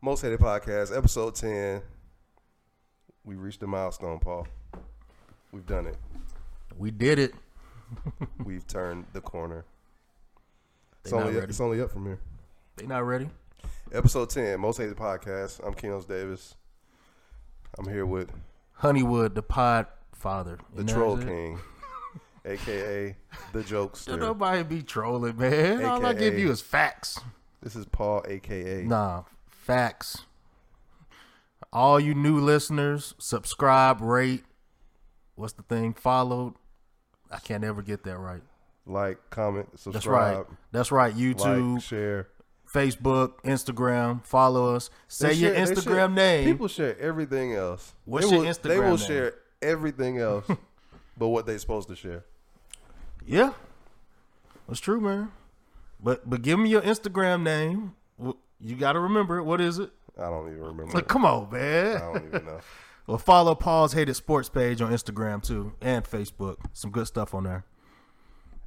Most Hated Podcast, episode 10. We reached the milestone, Paul. We've done it. We did it. We've turned the corner. It's They not only, ready. it's only up from here. They not ready. Episode 10, Most Hated Podcast. I'm Kenos Davis. I'm here with Honeywood, the pod father. the You know Troll what I'm saying? King, aka the Don't Jokester. nobody be trolling, man. All I give you is facts. This is Paul, aka Nah, facts. All you new listeners, subscribe, rate. What's the thing? Followed. I can't ever get that right. like, comment, subscribe. That's right. That's right. YouTube, like, share. Facebook, Instagram. Follow us. Say They your Instagram share- name. People share everything else. What's they your will, They will name? share everything else, but what they're supposed to share. Yeah, that's true, man. But but give me your Instagram name. You got to remember it. What is it? I don't even remember. Like, come on, man. I don't even know. Well, follow Paul's Hated Sports page on Instagram too and Facebook. Some good stuff on there.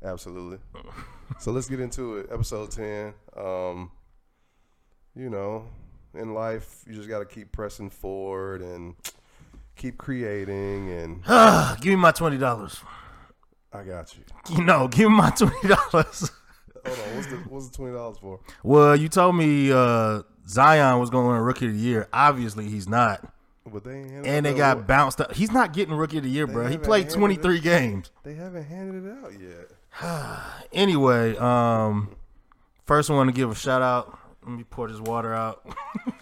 Absolutely. So let's get into it. Episode ten. Um, you know, in life, you just got to keep pressing forward and keep creating. And give me my twenty dollars. I got you. You know, give me my twenty dollars. Hold on. What's the what's the twenty dollars for? well, you told me uh, Zion was going to win Rookie of the Year. Obviously, he's not, But they ain't and they got bounced up. He's not getting Rookie of the Year, They bro. He played twenty three games. They haven't handed it out yet. Anyway, um, first I want to give a shout out. Let me pour this water out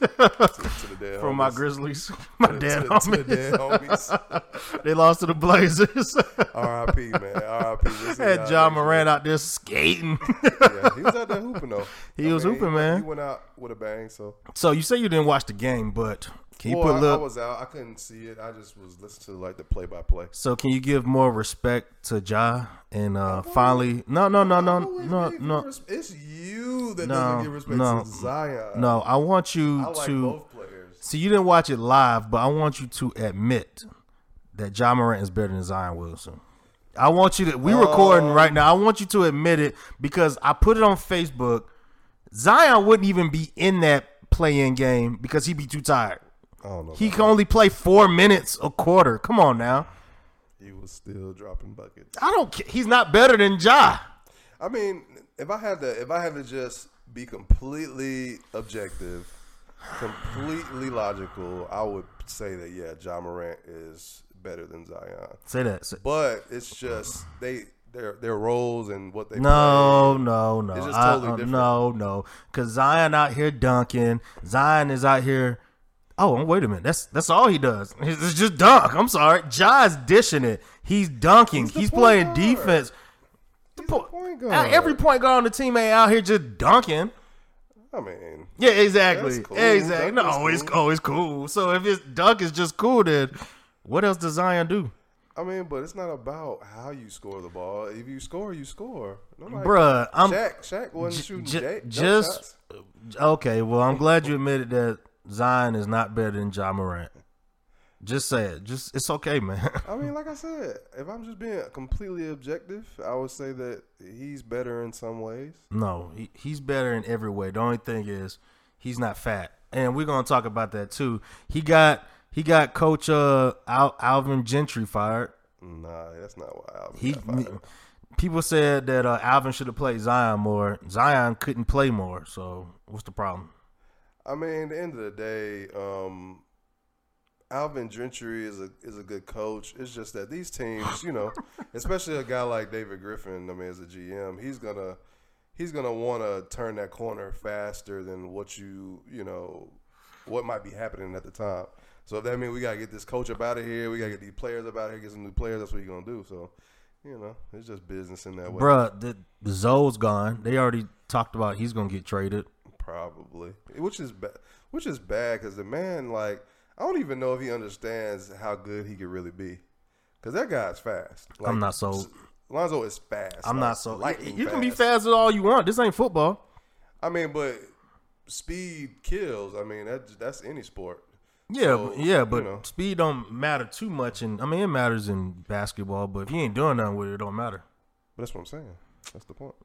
To, to the dead from my. Grizzlies, my To dead to the- to homies. dead homies. they lost to the Blazers. R.I.P. Man. R.I.P. Had Ja Morant out there skating. Yeah, he was out there hooping though. He was hooping, he, man. He went out with a bang. So so you say you didn't watch the game, but can you well, put I, a I little? was out. I couldn't see it. I just was listening to like the play by play. so can you give more respect to Ja and uh, finally? No, no, no, no, no, no, It's you that No, doesn't give respect no, to Zion. no. I want you I like to. both players. See, you didn't watch it live, but I want you to admit that Ja Morant is better than Zion Wilson. I want you to. We recording right now. I want you to admit it because I put it on Facebook. Zion wouldn't even be in that play-in game because he'd be too tired. I don't know. He can only play four minutes a quarter. Come on now. He was still dropping buckets. I don't. He's not better than Ja. I mean, if I had to, if I had to just be completely objective, completely logical, I would say that yeah, Ja Morant is better than Zion. Say that. Say- But it's just they their their roles and what they No, play. no, no. It's just I- uh, different. no, no. Because Zion out here dunking. Zion is out here. Oh, um, wait a minute. That's that's all he does. It's just dunk. I'm sorry. Ja's dishing it. He's dunking. He's He's, playing guard. defense. The po- point guard. Every point guard on the team ain't out here just dunking. I mean, Yeah, exactly. Cool. Exactly. Dunk No, it's cool. oh, it's cool. So if his dunk is just cool, then what else does Zion do? I mean, but it's not about how you score the ball. If you score, you score. Nobody, Bruh, I'm Shaq, Shaq wasn't shooting j- J- just shots. okay. Well, I'm glad you admitted that Zion is not better than Ja Morant. Just say it. Just it's okay, man. I mean, like I said, if I'm just being completely objective, I would say that he's better in some ways. no, he, he's better in every way. The only thing is he's not fat, and we're gonna talk about that too. He got he got Coach uh, Al, Alvin Gentry fired. Nah, that's not why Alvin He fired. people said that uh, Alvin should have played Zion more. Zion couldn't play more. So what's the problem? I mean, at the end of the day, um, Alvin Gentry is a is a good coach. It's just that these teams, you know, especially a guy like David Griffin, I mean, as a GM, he's gonna he's gonna want to turn that corner faster than what you you know what might be happening at the time. So if that means we gotta get this coach up out of here, we gotta get these players up out of here, get some new players. That's what you're gonna do. So, you know, it's just business in that way. Bruh, the, the Zo's gone. They already talked about he's gonna get traded. Probably, which is bad. Which is bad because the man, like, I don't even know if he understands how good he could really be. Because that guy's fast. Like, I'm not so- Lonzo is fast. I'm like, not so. Like You can be fast as all you want. This ain't football. I mean, but speed kills. I mean, that that's any sport. Yeah, So, yeah, but you know. speed don't matter too much. And I mean, it matters in basketball, but if you ain't doing nothing with it, it don't matter. But that's what I'm saying. That's the point.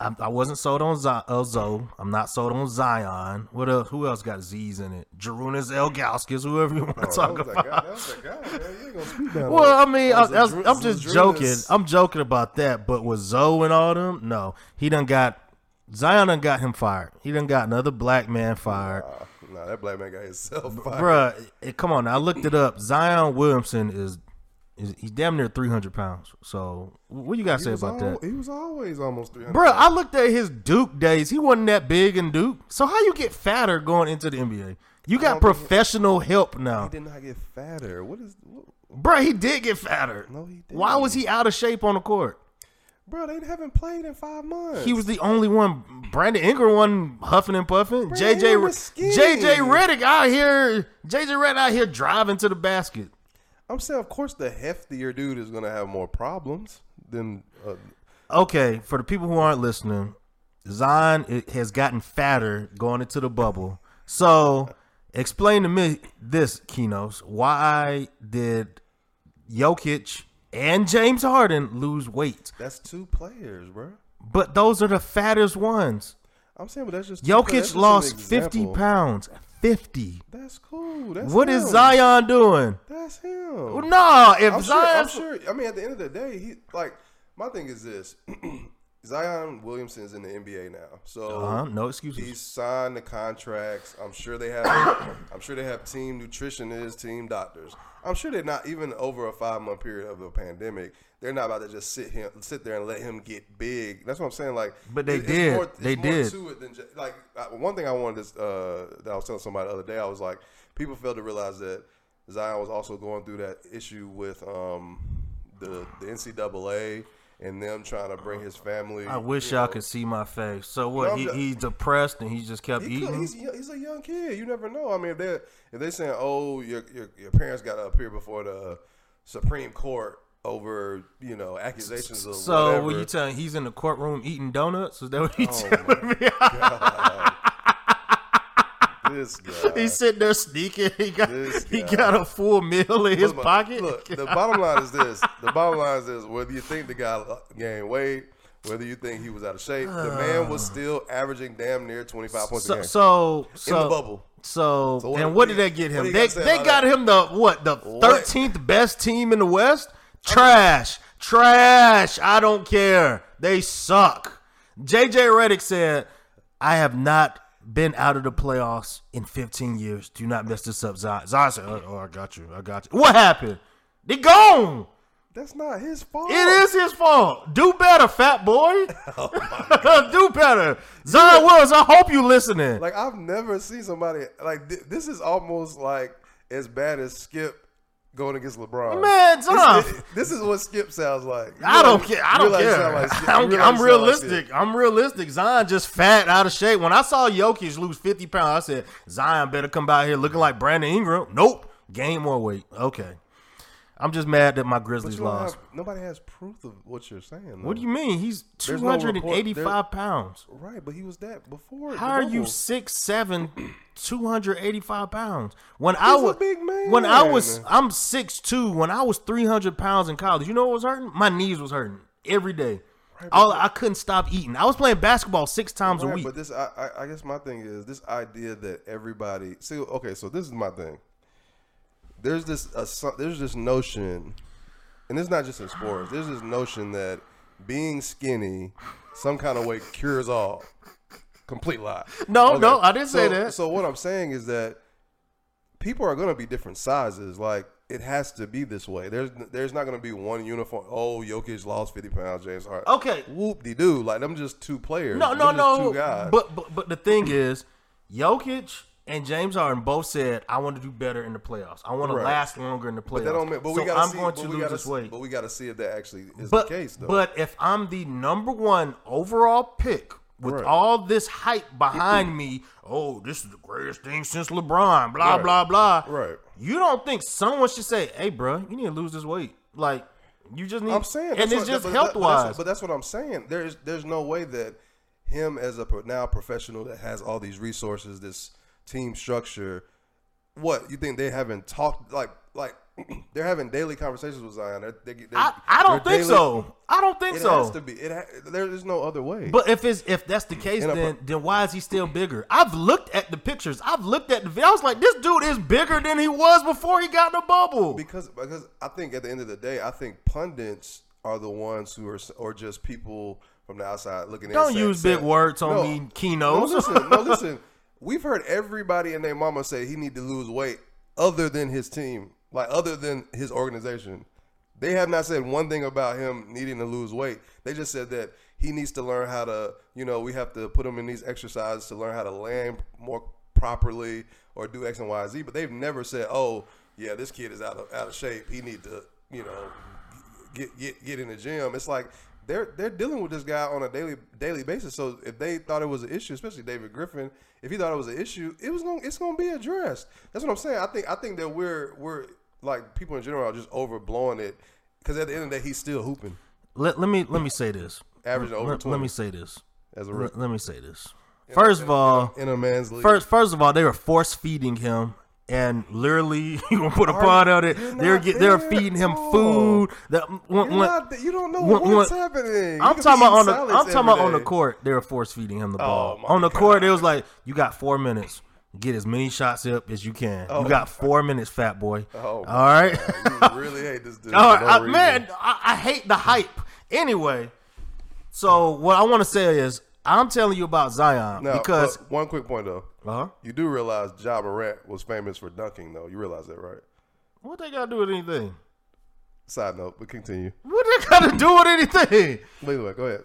I, I wasn't sold on Z- uh, Zo. I'm not sold on Zion. What else? Who else got Z's in it? Zydrunas Ilgauskas, whoever you want to Oh, talk that was about. that guy. That was that guy. You ain't speak Well, I mean, I, on I was, Zadru- I'm just joking. I'm joking about that. But with Zo and all them, no, he done got Zion done got him fired. He done got another black man fired. Nah, that black man got himself fired. Bruh, it, come on. I looked it up. Zion Williamson is, is he's damn near 300 pounds. So what you got to say about al- that? He was always almost 300. Bruh, I looked at his Duke days. He wasn't that big in Duke. So how you get fatter going into the NBA? You got don't he- professional help he now. did not get fatter. What is. What, Bruh, he did get fatter. No, he didn't. Why was he out of shape on the court? Bro, they haven't played in five months. He was the only one. Brandon Ingram wasn't huffing and puffing. JJ Ingram Re- was skinny. JJ Redick out here. JJ Redick out here driving to the basket. I'm saying, of course, the heftier dude is going to have more problems than. Uh, Okay, for the people who aren't listening, Zion has gotten fatter going into the bubble. So, explain to me this, Kinos. Why did Jokic and James Harden lose weight? that's two players, bro. But those are the fattest ones. I'm saying, but that's just. two players. That's Jokic just lost 50 pounds. 50. That's cool. That's What him. is Zion doing? That's him. No, if I'm sure, Zion. I'm sure. I mean, at the end of the day, he like my thing is this: Zion Williamson is in the NBA now, so Uh-huh, no excuses. He signed the contracts. I'm sure they have. I'm sure they have team nutritionists, team doctors. I'm sure they're not even over a five month period of a pandemic. They're not about to just sit him, sit there and let him get big. That's what I'm saying. Like, But they it- it's did. More, They did. To it than just, like one thing I wanted to uh, that I was telling somebody the other day. I was like, people fail to realize that Zion was also going through that issue with um, the the NCAA and them trying to bring his family. I wish y'all know, could see my face. So what? No, he, he's depressed and he just kept He could, eating. he's, he's a young kid. You never know. I mean, if they if they saying, "Oh, your your, your parents got to appear before the uh, Supreme Court over you know accusations of So whatever," what you telling? He's in the courtroom eating donuts. Is that what you Oh, telling me? this guy. He's sitting there sneaking. He got he got a full meal in his Look, pocket. Look, the bottom line is this: the bottom line is this. Whether you think the guy uh, gained weight, whether you think he was out of shape, the man was still averaging damn near twenty five points a so game so so in the bubble. So, So what- and what did they get him? They they got that? him the what the thirteenth best team in the West. Trash, trash. I don't care. They suck. JJ Redick said, "I have not been out of the playoffs in 15 years. Do not mess this up, Zion." Zion said, "Oh, oh, I got you. I got you." What happened? They gone. That's not his fault. It is his fault. Do better, fat boy. Oh Do better. Zion Willis, I hope you listening. Like I've never seen somebody like thi- this. Is almost like as bad as Skip going against LeBron. Man, This- Zion. it- This, is what Skip sounds like. You I don't realize- care. I don't care. like I'm, realize I'm you like realistic. I'm realistic. Zion just fat, out of shape. When I saw Jokic lose 50 pounds, I said Zion better come out here looking like Brandon Ingram. Nope, gain more weight. Okay, I'm just mad that my Grizzlies lost. have, nobody has proof of what you're saying. What do you mean? He's There's no report- 285 pounds. Right, but he was that before. How are you bubble. six seven, 285 pounds? When I He's a was big man. when I was I'm six two. When I was 300 pounds in college, you know what was hurting? My knees was hurting every day. All I couldn't stop eating. I was playing basketball six times a week. But this, I, I, I guess my thing is this idea that everybody. See, okay, so this is my thing. There's this, uh, there's this notion, and it's not just in sports. There's this notion that being skinny, some kind of way, cures all. Complete lie. No, no, I didn't say that. So what I'm saying is that people are going to be different sizes. Like it has to be this way. There's there's not going to be one uniform. Oh, Jokic lost 50 pounds. James Harden. Okay. Whoop de doo. Like I'm just two players. No, no, no. Two guys. But, but but the thing is, Jokic and James Harden both said, "I want to do better in the playoffs. I want to Right. last longer in the playoffs." But that don't mean. But so we gotta I'm see. going to lose gotta this weight. But we got to see if that actually is But the case, though. but if I'm the number one overall pick with Right. all this hype behind me, oh, this is the greatest thing since LeBron. Blah Right. blah blah. Right. You don't think someone should say, "Hey, bro, you need to lose this weight"? Like you just need. I'm saying, and it's what- just health that- but that's- wise. But that's what I'm saying. There's there's no way that him as a now professional that has all these resources, this team structure. What you think they haven't talked like like they're having daily conversations with Zion. They're, they, they, I, I don't think daily- so. I don't think It so. has to be. It ha- there is no other way. But if it's if that's the case, And a- then then why is he still bigger? I've looked at the pictures. I've looked at the. I was like, this dude is bigger than he was before he got in the bubble. because because I think at the end of the day, I think pundits are the ones who are or just people from the outside looking in. Don't saying- use big words on No, me, No, Kinos. listen, no, listen. We've heard everybody and their mama say he need to lose weight, other than his team, like other than his organization. They have not said one thing about him needing to lose weight. They just said that he needs to learn how to, you know, we have to put him in these exercises to learn how to land more properly or do X and Y Z. But they've never said, oh, yeah, this kid is out of out of shape. He need to, you know, get get get in the gym. It's like they're they're dealing with this guy on a daily daily basis. So if they thought it was an issue, especially David Griffin, if he thought it was an issue, it was going it's going to be addressed. That's what I'm saying. I think I think that we're we're like people in general are just overblowing it because at the end of the day, he's still hooping, let, let me let me say this. Average over Let, twenty let me say this. as a Let, rookie let me say this. First of all, in a man's league. First, first of all, they were force feeding him, and literally, you gonna put a part on it. They're get, they're feeding him food. That when, You're not you don't know when- what's happening. You I'm talking about on the I'm talking about on the court. They were force feeding him the ball. Oh, my on the court, it was like you got four minutes. Get as many shots up as you can. you oh, got four minutes, fat boy. Oh, all right. God, you really hate this dude. All right, no I- man. I, I hate the hype. Anyway, so what I want to say is, I'm telling you about Zion Now, because but one quick point though. uh-huh. You do realize Ja Morant was famous for dunking, though. You realize that, right? what they got to do with anything? Side note, but continue. What they got to do with anything? Wait, wait, go ahead.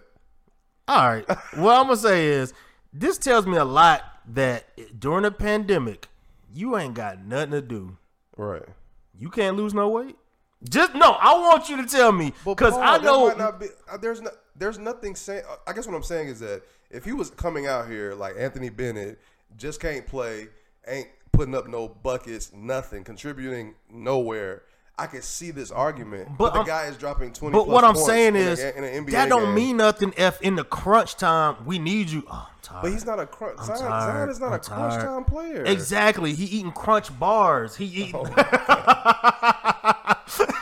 All right. what I'm gonna say is, this tells me a lot that during the pandemic, you ain't got nothing to do. Right. You can't lose no weight. Just no. I want you to tell me because Paul, I that know. might not be, uh, there's no, there's nothing saying. Uh, I guess what I'm saying is that if he was coming out here like Anthony Bennett, just can't play, ain't putting up no buckets, nothing, contributing nowhere. I could see this argument, but, But the guy is dropping 20. But what I'm saying in a is NBA that don't game. mean nothing if in the crunch time we need you. Oh. But he's not a crunch. Zion. Zion is not I'm a crunch tired. time player. Exactly. He eating crunch bars. He eating. Oh.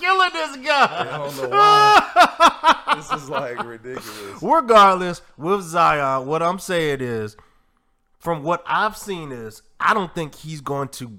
Killing this guy. I don't know why. this is like ridiculous. Regardless, with Zion, what I'm saying is, from what I've seen is, I don't think he's going to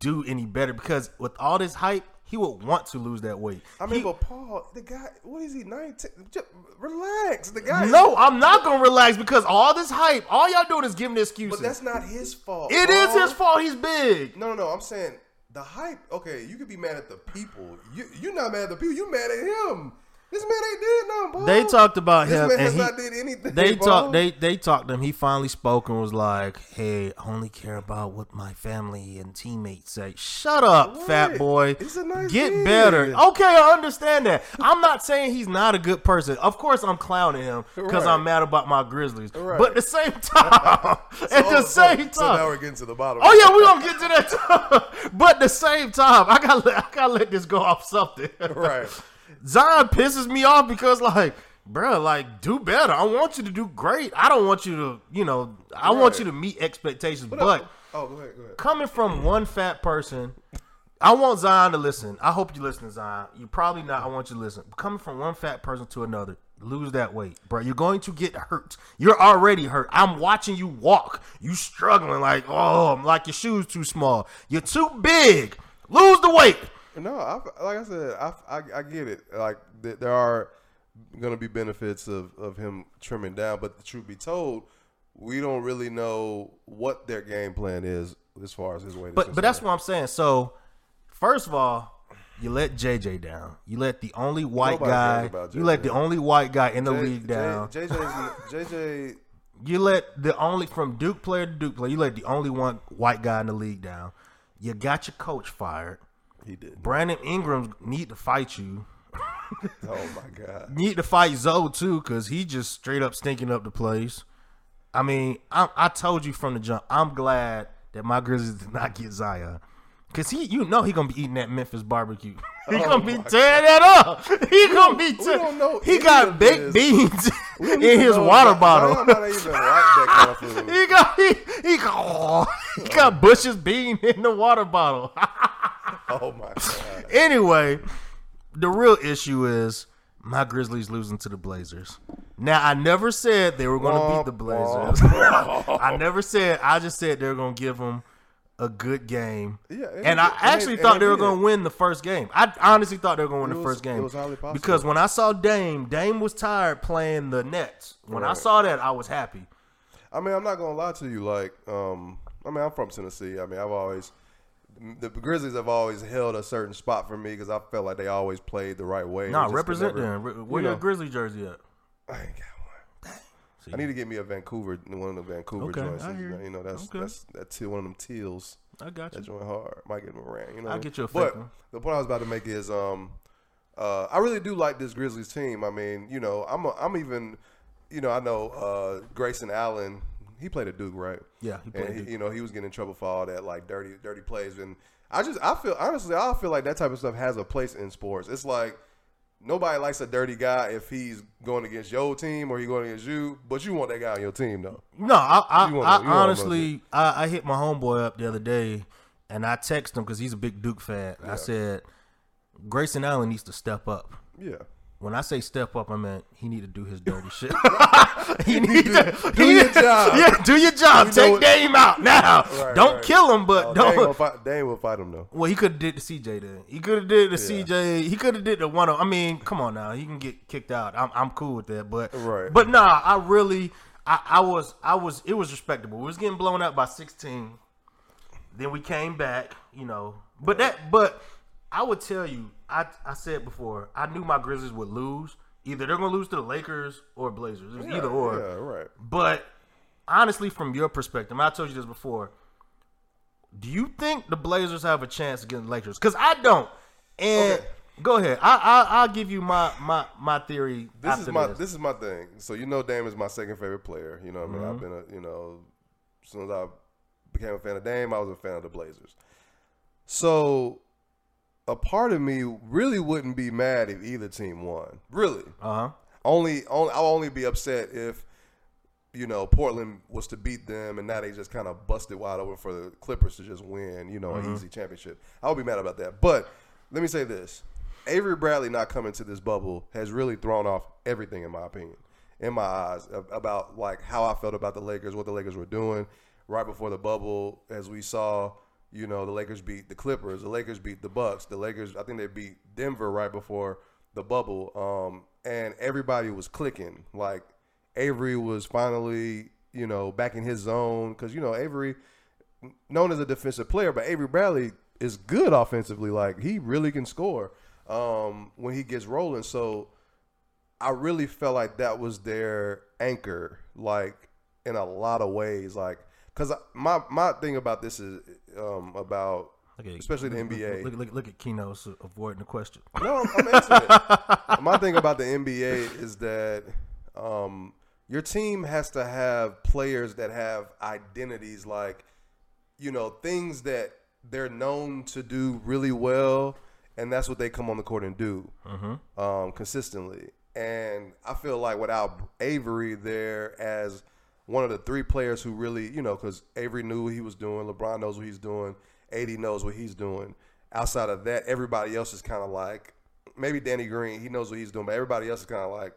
do any better because with all this hype, he would want to lose that weight. I mean, He- but Paul, the guy, what is he? Nineteen? Just relax. The guy. no, I'm not gonna relax because all this hype, all y'all doing is giving excuses. but that's not his fault. It is Paul. his fault. He's big. No, no, no. I'm saying the hype. Okay, you could be mad at the people. You you're not mad at the people. You mad at him. This man ain't did nothing. They talked about This him, man and has he, not did anything. they talked. They they talked to him. He finally spoke and was like, "Hey, I only care about what my family and teammates say." Shut up, fat boy. Nice Get kid. better. Okay, I understand that. I'm not saying he's not a good person. Of course, I'm clowning him because Right. I'm mad about my Grizzlies. Right. But at the same time, at Oh, the so- same time, So now we're getting to the bottom. Oh yeah, we gonna get to that. But at the same time, I gotta let, I gotta let this go off something. Right. Zion pisses me off because like, bruh, like do better. I want you to do great. I don't want you to, you know, I want you to meet expectations. But, But oh, go ahead. Go ahead. coming from one fat person, I want Zion to listen. I hope you listen, Zion. You probably not. I want you to listen. Coming from one fat person to another, lose that weight, bro. You're going to get hurt. You're already hurt. I'm watching you walk. You struggling like, oh, I'm like your shoes too small. You're too big. Lose the weight. No, I, like I said, I, I, I get it. Like th- there are going to be benefits of, of him trimming down, but the truth be told, we don't really know what their game plan is as far as his weight. is But but that's what I'm saying. So first of all, you let JJ down. You let the only white Nobody guy. You let the only white guy in the J- league J- down. JJ's, JJ, You let the only from Duke player to Duke player. You let the only one white guy in the league down. You got your coach fired. He did. Brandon Ingram need to fight you. Oh my god. Need to fight Zo too, cause he just straight up stinking up the place. I mean, I, I told you from the jump. I'm glad that my Grizzlies did not get Zion, cause he, you know, he gonna be eating that Memphis barbecue. He Oh gonna be tearing that up. He gonna be. we Tear- don't know he got baked beans in his water Zion- bottle. Zion might not even like kind of. He got he, he got, he got oh. Bush's bean in the water bottle. Oh my god. Anyway, the real issue is my Grizzlies losing to the Blazers. Now I never said they were going to beat the Blazers. I never said. I just said they were going to give them a good game. Yeah, and and I. And actually they- thought and they were going to win the first game. I honestly thought they were going to win It the first game. it was highly possible. because when I saw Dame, Dame was tired playing the Nets. When I saw that, I was happy. I mean, I'm not gonna lie to you. Like, um, I mean, I'm from Tennessee. I mean, I've always the Grizzlies have always held a certain spot for me because I felt like they always played the right way. Nah, represent never- them. Re- Where you your. Grizzly jersey at? I ain't got one. See, I need to get me a Vancouver, one of the Vancouver Okay, joints. I hear you. Know, that's Okay. that's that's one of them teals. I got That you. joint hard. Might get him around. You know, I'll get you a But one. the point I was about to make is, um, uh, I really do like this Grizzlies team. I mean, you know, I'm a, I'm even, you know, I know uh, Grayson Allen. He played at Duke, right? Yeah, he and Duke. He, you know, he was getting in trouble for all that like dirty, dirty plays. And I just, I feel honestly, I feel like that type of stuff has a place in sports. It's like nobody likes a dirty guy if he's going against your team or he going against you, but you want that guy on your team though. No, I, I, I honestly, I, I hit my homeboy up the other day, and I texted him because he's a big Duke fan. I said, Grayson Allen needs to step up. Yeah. When I say step up, I meant he need to do his dirty shit. he need to do your job. Yeah, do your job. You Take what- Dame out now. Right, don't right. kill him, but Oh, don't. gonna fight, they ain't will fight him though. Well, he could have did the CJ then. He could have did the Yeah. CJ. He could have did the one. Oh, I mean, come on now. He can get kicked out. I'm I'm cool with that. But Right. But nah, I really, I, I was I was it was respectable. We was getting blown up by 16. Then we came back. You know. But that but I would tell you. I I said before. I knew my Grizzlies would lose. Either they're gonna lose to the Lakers or Blazers. It was either or. Yeah, right. But honestly, from your perspective, I told you this before. Do you think the Blazers have a chance against the Lakers? Because I don't. And Okay. go ahead. I, I I'll give you my my my theory. This is my this. this is my thing. So you know, Dame is my second favorite player. You know, what I mean, Mm-hmm. I've been a you know, as soon as I became a fan of Dame, I was a fan of the Blazers. So a part of me really wouldn't be mad if either team won. Really, Uh huh. only, only I'll only be upset if you know Portland was to beat them and now they just kind of busted wide open for the Clippers to just win. You know, Mm-hmm. an easy championship. I would be mad about that. But let me say this: Avery Bradley not coming to this bubble has really thrown off everything, in my opinion, in my eyes, about like how I felt about the Lakers, what the Lakers were doing right before the bubble, as we saw. You know, the Lakers beat the Clippers. The Lakers beat the Bucks. The Lakers, I think they beat Denver right before the bubble. Um, and everybody was clicking. Like Avery was finally, you know, back in his zone because you know Avery, known as a defensive player, but Avery Bradley is good offensively. Like he really can score um, when he gets rolling. So I really felt like that was their anchor, like in a lot of ways. Like because my my thing about this is um, about especially the look, NBA. Look, look, look at Keno's avoiding the question. No, I'm, I'm answering it. My thing about the NBA is that um, your team has to have players that have identities, like you know things that they're known to do really well, and that's what they come on the court and do um, consistently. And I feel like without Avery there as one of the three players who really, you know, because Avery knew what he was doing, LeBron knows what he's doing, AD knows what he's doing. Outside of that, everybody else is kind of like maybe Danny Green, he knows what he's doing, but everybody else is kind of like,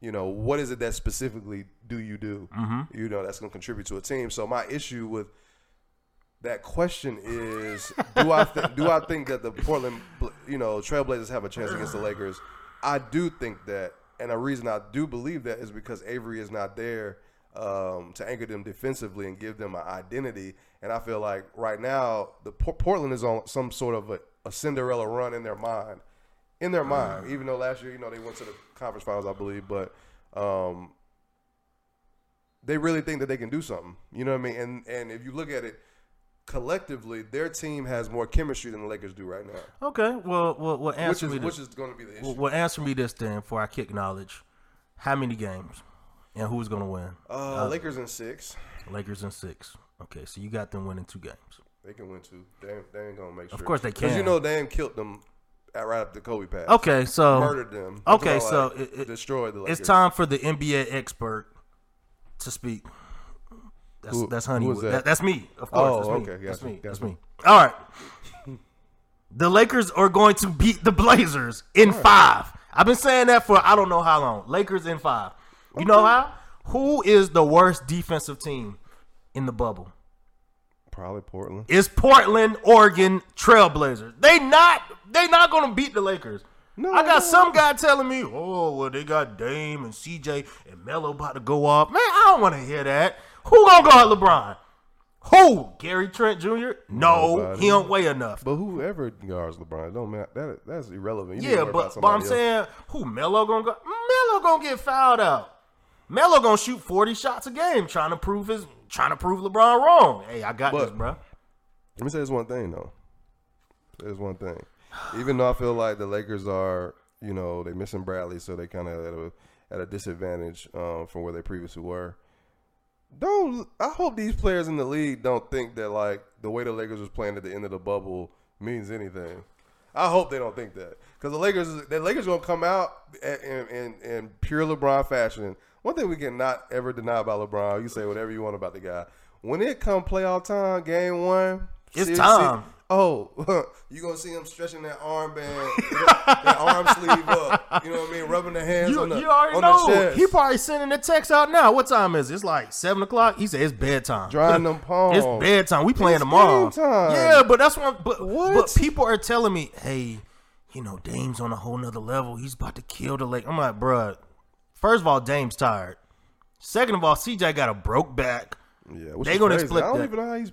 you know, what is it that specifically do you do? Mm-hmm. You know, that's going to contribute to a team. So my issue with that question is do I th- do I think that the Portland you know Trailblazers have a chance against the Lakers? I do think that, and a reason I do believe that is because Avery is not there um, to anchor them defensively and give them an identity. And I feel like right now the Por- Portland is on some sort of a, a Cinderella run in their mind, in their mind. Even though last year you know they went to the conference finals, I believe, but. Um, they really think that they can do something. You know what I mean? And and if you look at it collectively, their team has more chemistry than the Lakers do right now, Okay. Well, well, well which answer is me which is going to be the issue. Well, well, answer me this then, before I kick knowledge. How many games, and who's gonna win? uh, Lakers in six, Lakers in six. Okay, so you got them winning two games. they can win two. They ain't, they ain't gonna make sure. Of course they can. Because you know they ain't killed them at, right after Kobe passed. Okay, so murdered them. Okay, talking so about, it- it- destroyed the Lakers. it's time for the NBA expert to speak. That's Who- that's who Honeywood. that? That- that's me, of course. Oh, that's me. okay, That's gotcha, me. That's me. All right. The Lakers are going to beat the Blazers in five. I've been saying that for I don't know how long. Lakers in five. You know how? Who is the worst defensive team in the bubble? Probably Portland. It's Portland, Oregon Trailblazers. They not they not gonna beat the Lakers. No, I got some guy telling me, oh well, they got Dame and CJ and Melo about to go off. Man, I don't want to hear that. Who gonna guard LeBron? Who? Gary Trent Jr. No, Nobody. he don't weigh enough. But whoever guards LeBron, don't matter. That that's irrelevant. You yeah, but but I'm else. saying, who Melo gonna go? Melo gonna get fouled out. Melo gonna shoot 40 shots a game, trying to prove his trying to prove LeBron wrong. Hey, I got But- this, bro. Let me say this one thing though. There's one thing. Even though I feel like the Lakers are, you know, they missing Bradley, so they kind of at a at a disadvantage um, from where they previously were. Don't I hope these players in the league don't think that like the way the Lakers was playing at the end of the bubble means anything. I hope they don't think that because the Lakers, the Lakers gonna come out in, in, in pure LeBron fashion. One thing we cannot ever deny about LeBron, you say whatever you want about the guy. When it come playoff time, game one, It's time. Oh, you gonna see him stretching that armband, that arm sleeve up. You know what I mean? Rubbing the hands You, on the you already on know. the chest. He probably sending a text out now. What time is it? It's like seven o'clock. He said it's bedtime. Drying them palms. It's bedtime. We playing It's tomorrow. Yeah, but that's what. But What? But people are telling me, hey, you know, Dame's on a whole nother level. He's about to kill the Lake. I'm like, bruh. First of all, Dame's tired. Second of all, CJ got a broke back. Yeah, They gonna crazy. split I don't that. even know how he's.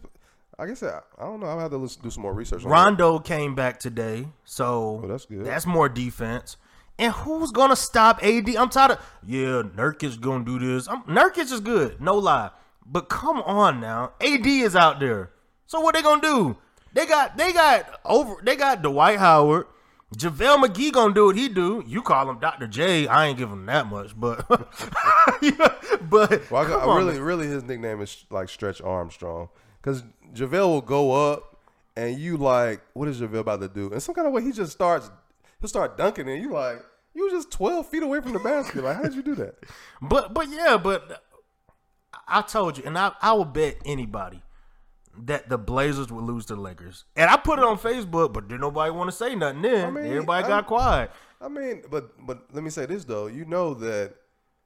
I guess I, I don't know. I have to listen, do some more research. on that. Rondo came back today, so Oh, that's good. That's more defense. And who's gonna stop AD? I'm tired of yeah, Nurkic gonna do this. I'm, Nurkic is good, no lie. But come on now, AD is out there. So what they gonna do? They got they got over they got Dwight Howard. JaVale McGee gonna do what he do. You call him Dr. J. I ain't give him that much, but but Well, I, on, really, really, his nickname is like Stretch Armstrong because JaVale will go up and you like, what is JaVale about to do? And some kind of way he just starts, he'll start dunking and you like, you was just twelve feet away from the basket. Like, how did you do that? But but yeah, but I told you, and I I will bet anybody that the Blazers would lose to the Lakers. And I put it on Facebook, but did nobody want to say nothing then. I mean, Everybody I'm- got quiet. I mean, but but let me say this though, you know that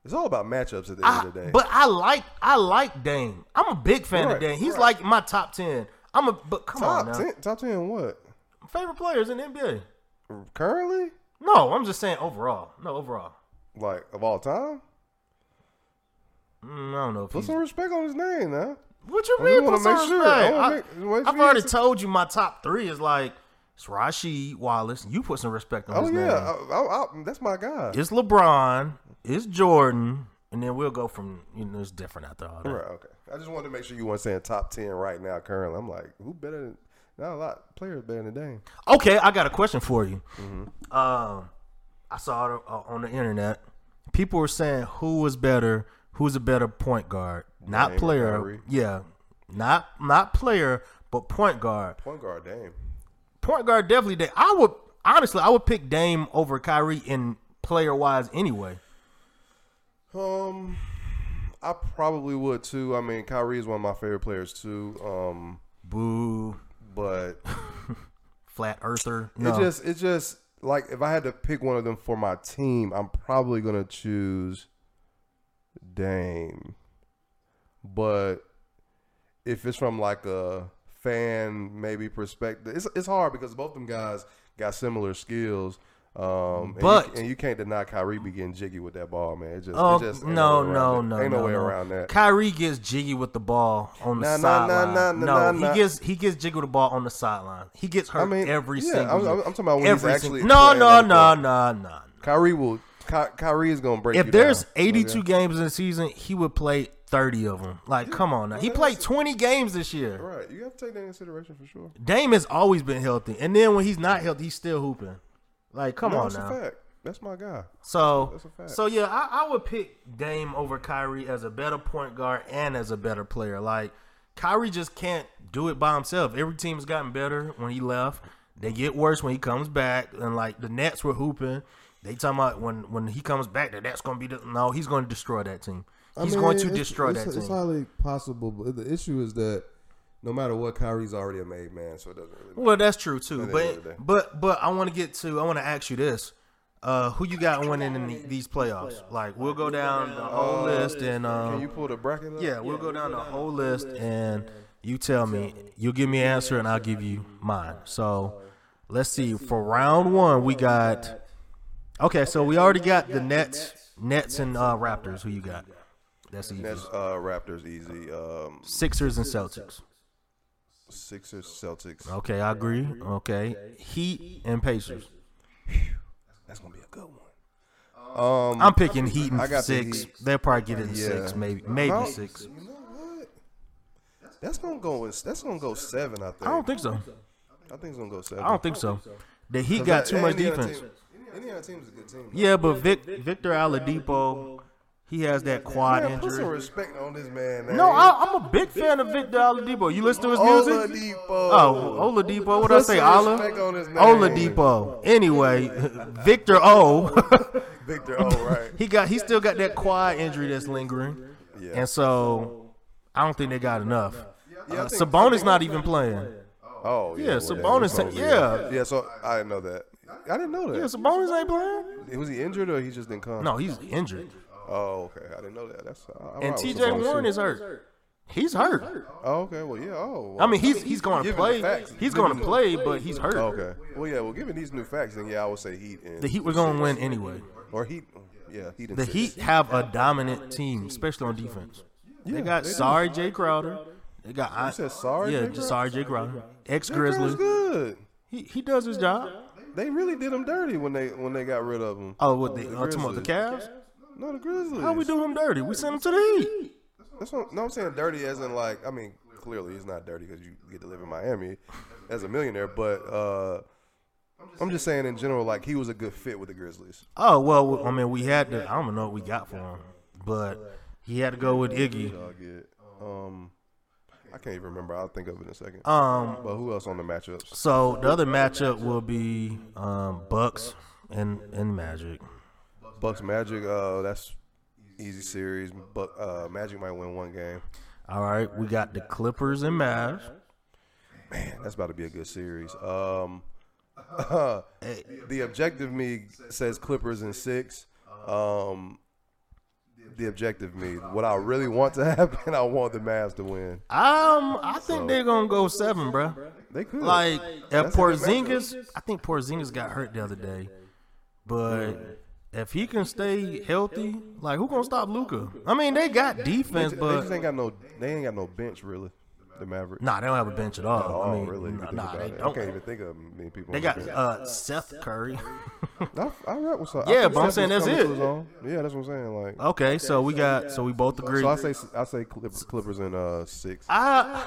it's all about matchups at the end of the day. but I like I like Dame. I'm a big fan Right, of Dame. He's right. like my top ten. I'm a but come on top now. ten, top ten, what Favorite players in the NBA. currently? No, I'm just saying overall. No, overall. Like of all time? Mm, I don't know if Put some respect on his name now. What you I mean? Put some make sure. I wanna I, make- make have already told you my top three is like it's Wallace. You put some respect on Oh his yeah, name. I, I, I, that's my guy. It's LeBron. It's Jordan, and then we'll go from you know it's different after all that. Right, okay. I just wanted to make sure you weren't saying top ten right now currently. I'm like, who better than not a lot players better than Dame. Okay, I got a question for you. Mm-hmm. Um, I saw it uh, on the internet. People were saying who was better, who's a better point guard, not Dame player. Yeah, not not player, but point guard. Point guard Dame. Point guard definitely. Dame. I would honestly, I would pick Dame over Kyrie in player wise anyway. Um I probably would too. I mean, Kyrie is one of my favorite players too. Um, Boo, but flat earther. No. it just it just like if I had to pick one of them for my team, I'm probably gonna choose Dame. But if it's from like a fan maybe perspective, it's it's hard because both of them guys got similar skills. Um, and But- you, and you can't deny Kyrie be getting jiggy with that ball, man. It just, Oh it just no no it. no ain't no no way no. around that. Kyrie gets jiggy with the ball on the Nah, nah, nah, sideline. nah, no, nah, he nah. gets he gets jiggy with the ball on the sideline. He gets hurt I mean, every yeah, single. I'm. I'm, I'm talking about when every he's single- actually no playing no no no no. Kyrie will. Ky- Kyrie is gonna break. If there's down. 82 Okay? games in the season, he would play 30 of them. Like, come on now. He played 20 games this year. right, you have to take that into consideration for sure. Dame has always been healthy, and then when he's not healthy, he's still hooping. Like, come no, on that's now. a fact. That's my guy. So, That's a fact. so yeah, I, I would pick Dame over Kyrie as a better point guard and as a better player. Like Kyrie just can't do it by himself. Every team has gotten better when he left. They get worse when he comes back. And like the Nets were hooping. They talking about when when he comes back, that that's gonna be the no. He's going to destroy that team. I He's mean, going to it's- destroy it's, that It's team. highly possible, but the issue is that no matter what, Kyrie's already a made man, so it doesn't really. matter. Well, that's true too. At the end of the But but but I want to get to. I want to ask you this: uh, Who you got winning in the, these playoffs? Like we'll go down the whole list and um, Can you pull the bracket up? yeah, we'll go down the whole list and you tell me. You'll give me an answer and I'll give you mine. So let's see. For round one, we got. Okay, so we already got the Nets, Nets and uh, Raptors. Who you got? That's easy. That's uh, Raptors easy. Um, Sixers and Celtics. Sixers, Celtics. Okay, I agree. Okay, Heat and Pacers. That's gonna be a good one. Um, I'm picking Heat and the six. Heat. They'll probably get it in Yeah. six, maybe maybe no, six. You know what? That's gonna go. That's gonna go seven. I think. I don't think so. I think it's gonna go seven. I don't think so. The Heat got that- too much defense. Team, Indiana team is a good team. Yeah, but Vic, Victor Aladipo, he has that quad Man, put some respect on this man. man. No, I, I'm a big fan of Victor Oladipo. You listen to his music? Oladipo. Oh, Oladipo. What did I say? some Ola? respect on his name. Oladipo. Anyway, Victor O. Victor. Oh, right. he got. He still got that quad injury that's lingering, Yeah. and so I don't think they got enough. Yeah, Uh, Sabonis not even playing. Oh, yeah. Yeah, Sabonis- that's yeah. Yeah, so I know that. I didn't know that. Yeah, Sabonis ain't playing. Was he injured or he just didn't come? No, he's injured. Oh, okay. I didn't know that. That's. Uh, I And T.J. Warren is hurt. He's hurt. Oh, okay. Well, yeah. Oh. I mean, he's he's going to play. facts, He's going to play, but he's hurt. Oh, okay. Well, yeah. Well, given these new facts, then yeah, I would say Heat and The Heat were going to win anyway. or Heat. Yeah, Heat and The. Heat have a dominant team, especially on defense. Yeah, They got they sorry Jae Crowder. They got I, said sorry Yeah, Jae just Crowder? sorry Jae Crowder, Ex Grizzly. good. He he does his job. They really did him dirty when they when they got rid of him. Oh, what the, uh, talking about the. Cavs? No, the Grizzlies. How we do him dirty? We sent him to the Heat. That's what, no, I'm saying dirty as in like I mean clearly he's not dirty because you get to live in Miami as a millionaire, but uh, I'm just saying in general like he was a good fit with the Grizzlies. Oh well, I mean we had to. I don't know what we got for him, but he had to go with Iggy. Um, I can't even remember. I'll think of it in a second. Um, but who else on the matchups? so the other matchup will be um, Bucks and and Magic. Bucks Magic. Uh, that's easy series. But uh, Magic might win one game. All right, we got the Clippers and Mavs. Man, that's about to be a good series. Um, the objective me says Clippers in six. Um, the objective me, what I really want to happen, I want the Mavs to win. Um, I think they're gonna go seven, bro. They could. Like if That's a good Porzingis, I think Porzingis got hurt the other day, but if he can stay healthy, like who gonna stop Luka? I mean, they got defense, they but just ain't got no. They ain't got no bench really. The Mavericks. nah, they don't have a bench at all. Oh, I mean, really? if nah, nah, they it. I don't. I can't even think of many people. They on got the bench. uh, Seth Curry. I, I rap with some. I Yeah, think but I'm saying that's it. to his own. Yeah, that's what I'm saying. Like, okay, so we got so we both agree. so I say I say Clippers, Clippers in uh six. I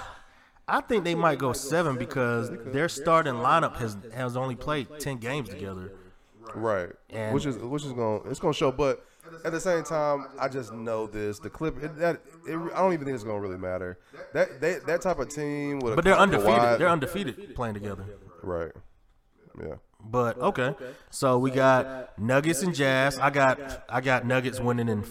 I think they might go seven because their starting lineup has has only played ten games together. Right. And- which is which is going to it's going to show but at the same time I just know this the clip it, that it, I don't even think it's going to really matter. That they, that type of team with But they're undefeated. Kawhi- They're undefeated playing together. right. Yeah. But okay, so we got Nuggets and Jazz. I got I got Nuggets winning in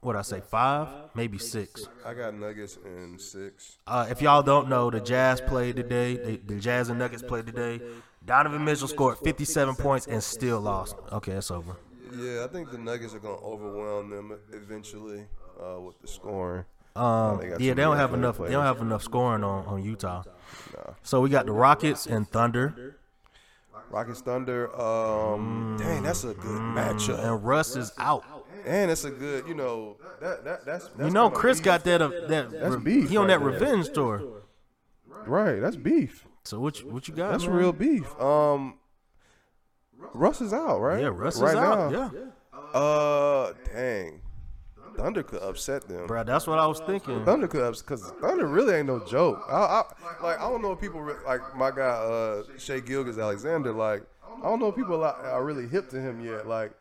what I say five, maybe six. I got Nuggets in 6. Uh, if y'all don't know, the Jazz played today. They, the Jazz and Nuggets played today. Donovan Mitchell scored 57 points and still lost. Okay, that's over. Yeah, I think the Nuggets are going to overwhelm them eventually uh, with the scoring. Um, they yeah, they don't have players. enough. They don't have enough scoring on, on Utah. So we got the Rockets and Thunder, Rockets Thunder um dang, that's a good matchup. and Russ is out. And it's a good, you know, that, that that's, that's You know, Chris beef. got that. Uh, that That's re- beef he on right that there. revenge tour. Right, that's beef. So what? You, what you got? That's man? real beef. Um, Russ is out, right? Yeah, Russ right is out. Now. Yeah, Uh, dang. Thunder could upset them. bro. That's what I was thinking. Thunder could upset because Thunder really ain't no joke. I, I like I don't know if people re- like my guy uh Shai Gilgeous-Alexander. Like I don't know if people are, are really hip to him yet. Like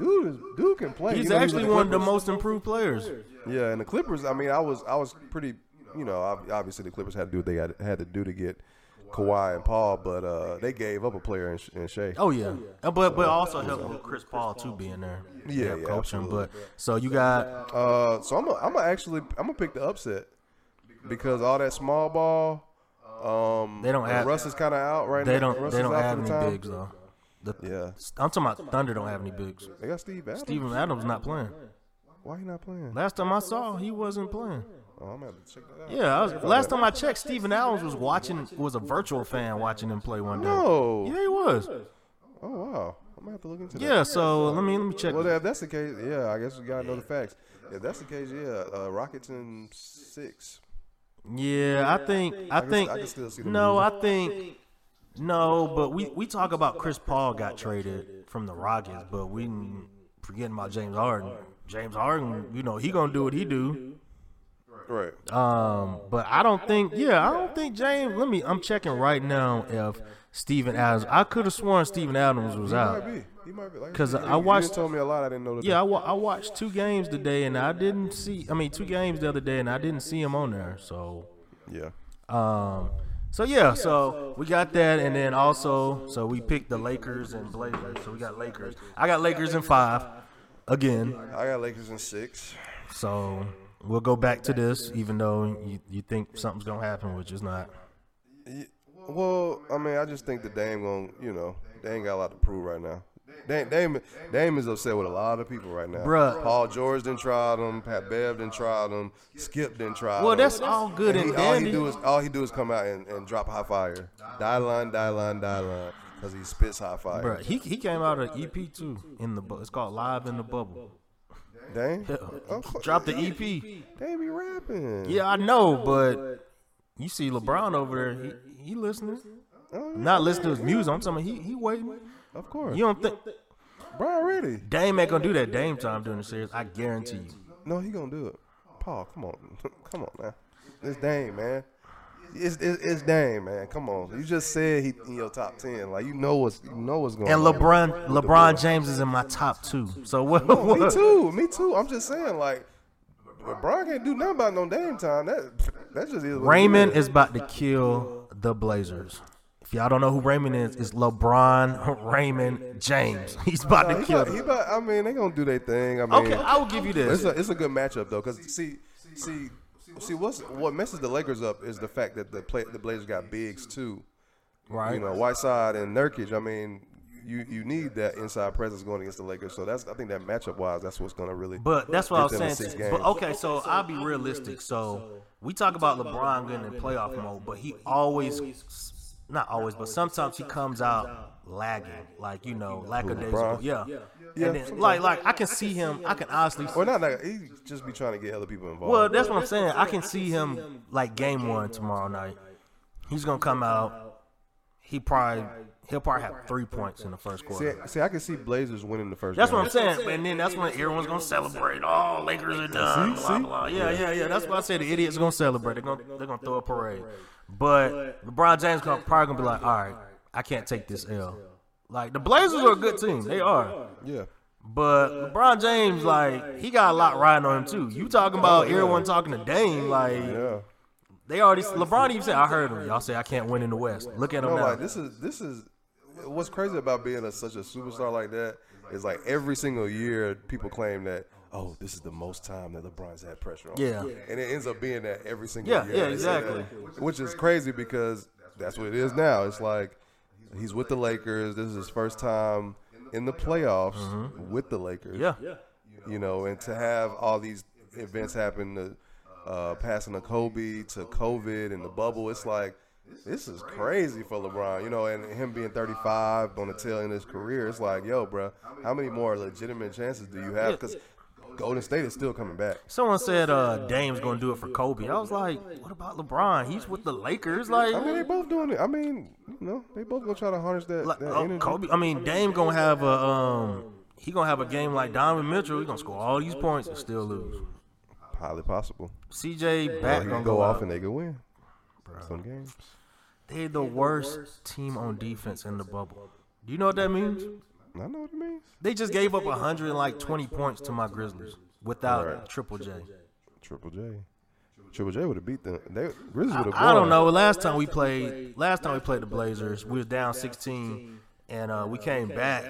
dude is dude can play. He's You know, with actually one of the most improved players. Yeah, and the Clippers. I mean, I was I was pretty. You know, obviously the Clippers had to do what they had, had to do to get Kawhi and Paul, but uh, they gave up a player in, Sh- in Shai. Oh yeah, Uh, but but also helped with Chris Paul too being there. Yeah, Help yeah, coach him. But so you got Uh, so I'm gonna I'm gonna actually I'm gonna pick the upset because all that small ball They don't uh, have- Russ is kind of out right They now. don't Russ they is don't have any bigs though. The, Yeah, I'm talking about Thunder don't have any bigs. they got Steve Adams. Steven Adams not playing. Why he not playing? Last time I saw, he wasn't playing. Oh, I'm gonna have to check that out. Yeah, I was, last time I checked, Steven Adams was watching was a virtual fan watching him play one day. No. Yeah, he was. Oh wow. I'm gonna have to look into that. Yeah, so let me let me check. Well, if that's the case, yeah, I guess we gotta know the facts. If that's the case, yeah, uh, Rockets in six. Yeah, I think I think I can still see them no, I think no, but we we talk about Chris Paul got traded from the Rockets, but we forgetting about James Harden. James Harden, you know, he gonna do what he do. Right. Um, but I don't think, yeah, I don't think James. Let me, I'm checking right now if Steven Adams. I could have sworn Steven Adams was He out. might be. He might be. Like, I watched- told me a lot. I didn't know that. Yeah, I, wa- I watched two games today, and I didn't see. I mean, two games the other day, and I didn't see him on there. So, Yeah. um, so yeah, so we got that, and then also, so we picked the Lakers and Blazers. So we got Lakers. I got Lakers in five again. I got Lakers in six. So we'll go back to this, even though you, you think something's gonna happen, which is not. Well, I mean, I just think the Dame gonna, you know, they ain't got a lot to prove right now. Dame, Dame, Dame is upset with a lot of people right now. Bruh. Paul George didn't try him. Pat Bev didn't try him. Skip didn't try Well, him. that's all good And and he, all he do is all he do is come out and, and drop high fire. Die line, die line, die line, because he spits high fire. Bruh, he he came out of EP too in the bu- it's called Live in the Bubble. Dame, Yeah. Of Drop the EP. They be rapping. Yeah, I know, but you see LeBron over there, he, he listening. Oh, yeah, Not listening to his music. I'm talking about he he waiting. of course. You don't think Bro, ready? Dame ain't gonna do that Dame time during the series? I guarantee you. No, he gonna do it. Paul, come on, come on, man. It's Dame, man. It's, it's, it's Dame, man. Come on. You just said he in your top ten. Like you know what's you know what's going on. And on. LeBron LeBron James is in my top two. So what? No, me too. Me too. I'm just saying, like, LeBron can't do nothing about no Dame time. That that just is. What Raymone is about to kill the Blazers. If y'all don't know who Raymone is, it's LeBron Raymone James. He's about to kill about, about, I mean, they gonna do their thing. I mean, Okay, I will give you It's this. a it's a good matchup though, cause see see see what's what messes the Lakers up is the fact that the play, the Blazers got bigs too. Right. You know, Whiteside and Nurkic. I mean, you you need that inside presence going against the Lakers. So that's I think that matchup wise, that's what's gonna really. But that's what I was saying. But okay, so I'll be realistic. So we talk about LeBron getting in playoff mode, but he always, not always, but sometimes he comes out lagging, like you know, lackadaisical. Yeah. Yeah, And then, like, like I can see him. I can honestly. or not that he just be trying to get other people involved. Well, that's what I'm saying. I can see him like game one tomorrow night. He's gonna come out. He probably he'll probably have three points in the first quarter. see, I can see Blazers winning the first. That's game. what I'm saying. And then that's when everyone's gonna celebrate. Oh, Lakers are done. See? Blah See? blah. Yeah, yeah, yeah. That's why I say the idiots are gonna celebrate. They're gonna they're gonna throw a parade. But LeBron James gonna probably gonna be like, all right, I can't take this L. Like the Blazers are a good team. They are. Yeah. But LeBron James, like, he got a lot riding on him too. You talking about oh, everyone talking to Dame, like Yeah. they already LeBron even said, I heard him. Y'all say I can't win in the West. Look at him No, now. like this is this is what's crazy about being a, such a superstar like that is like every single year people claim that oh this is the most time that LeBron's had pressure on. him." Yeah. and it ends up being that every single Yeah, year. yeah, exactly. that, Which is crazy because that's what it is now. It's like he's with the Lakers. This is his first time in the playoffs with the Lakers. Mm-hmm. yeah. you know, and to have all these events happen, the uh, passing of Kobe to COVID and the bubble, it's like this is crazy for LeBron, you know, and him being 35 on the tail end of his career, it's like, yo, bro, how many more legitimate chances do you have? Because Golden State is still coming back. Someone said uh, Dame's gonna do it for Kobe. I was like, what about LeBron? He's with the Lakers. Like, I mean, they both doing it. I mean, you know, they both gonna try to harness that, like that uh, energy. Kobe. I mean, Dame gonna have a um, he gonna have a game like Donovan Mitchell. He gonna score all these points and still lose. Highly possible. CJ back gonna can go out. off and they can win some games. They're the worst team on defense in the bubble. Do you know what that means? I know what it means. They just gave up 120 points to my Grizzlies without Right. Triple J. Triple J. Triple J would have beat them. They Grizzlies would have. I don't know. Last time we played, last time we played the Blazers, we was down 16, and uh, we came back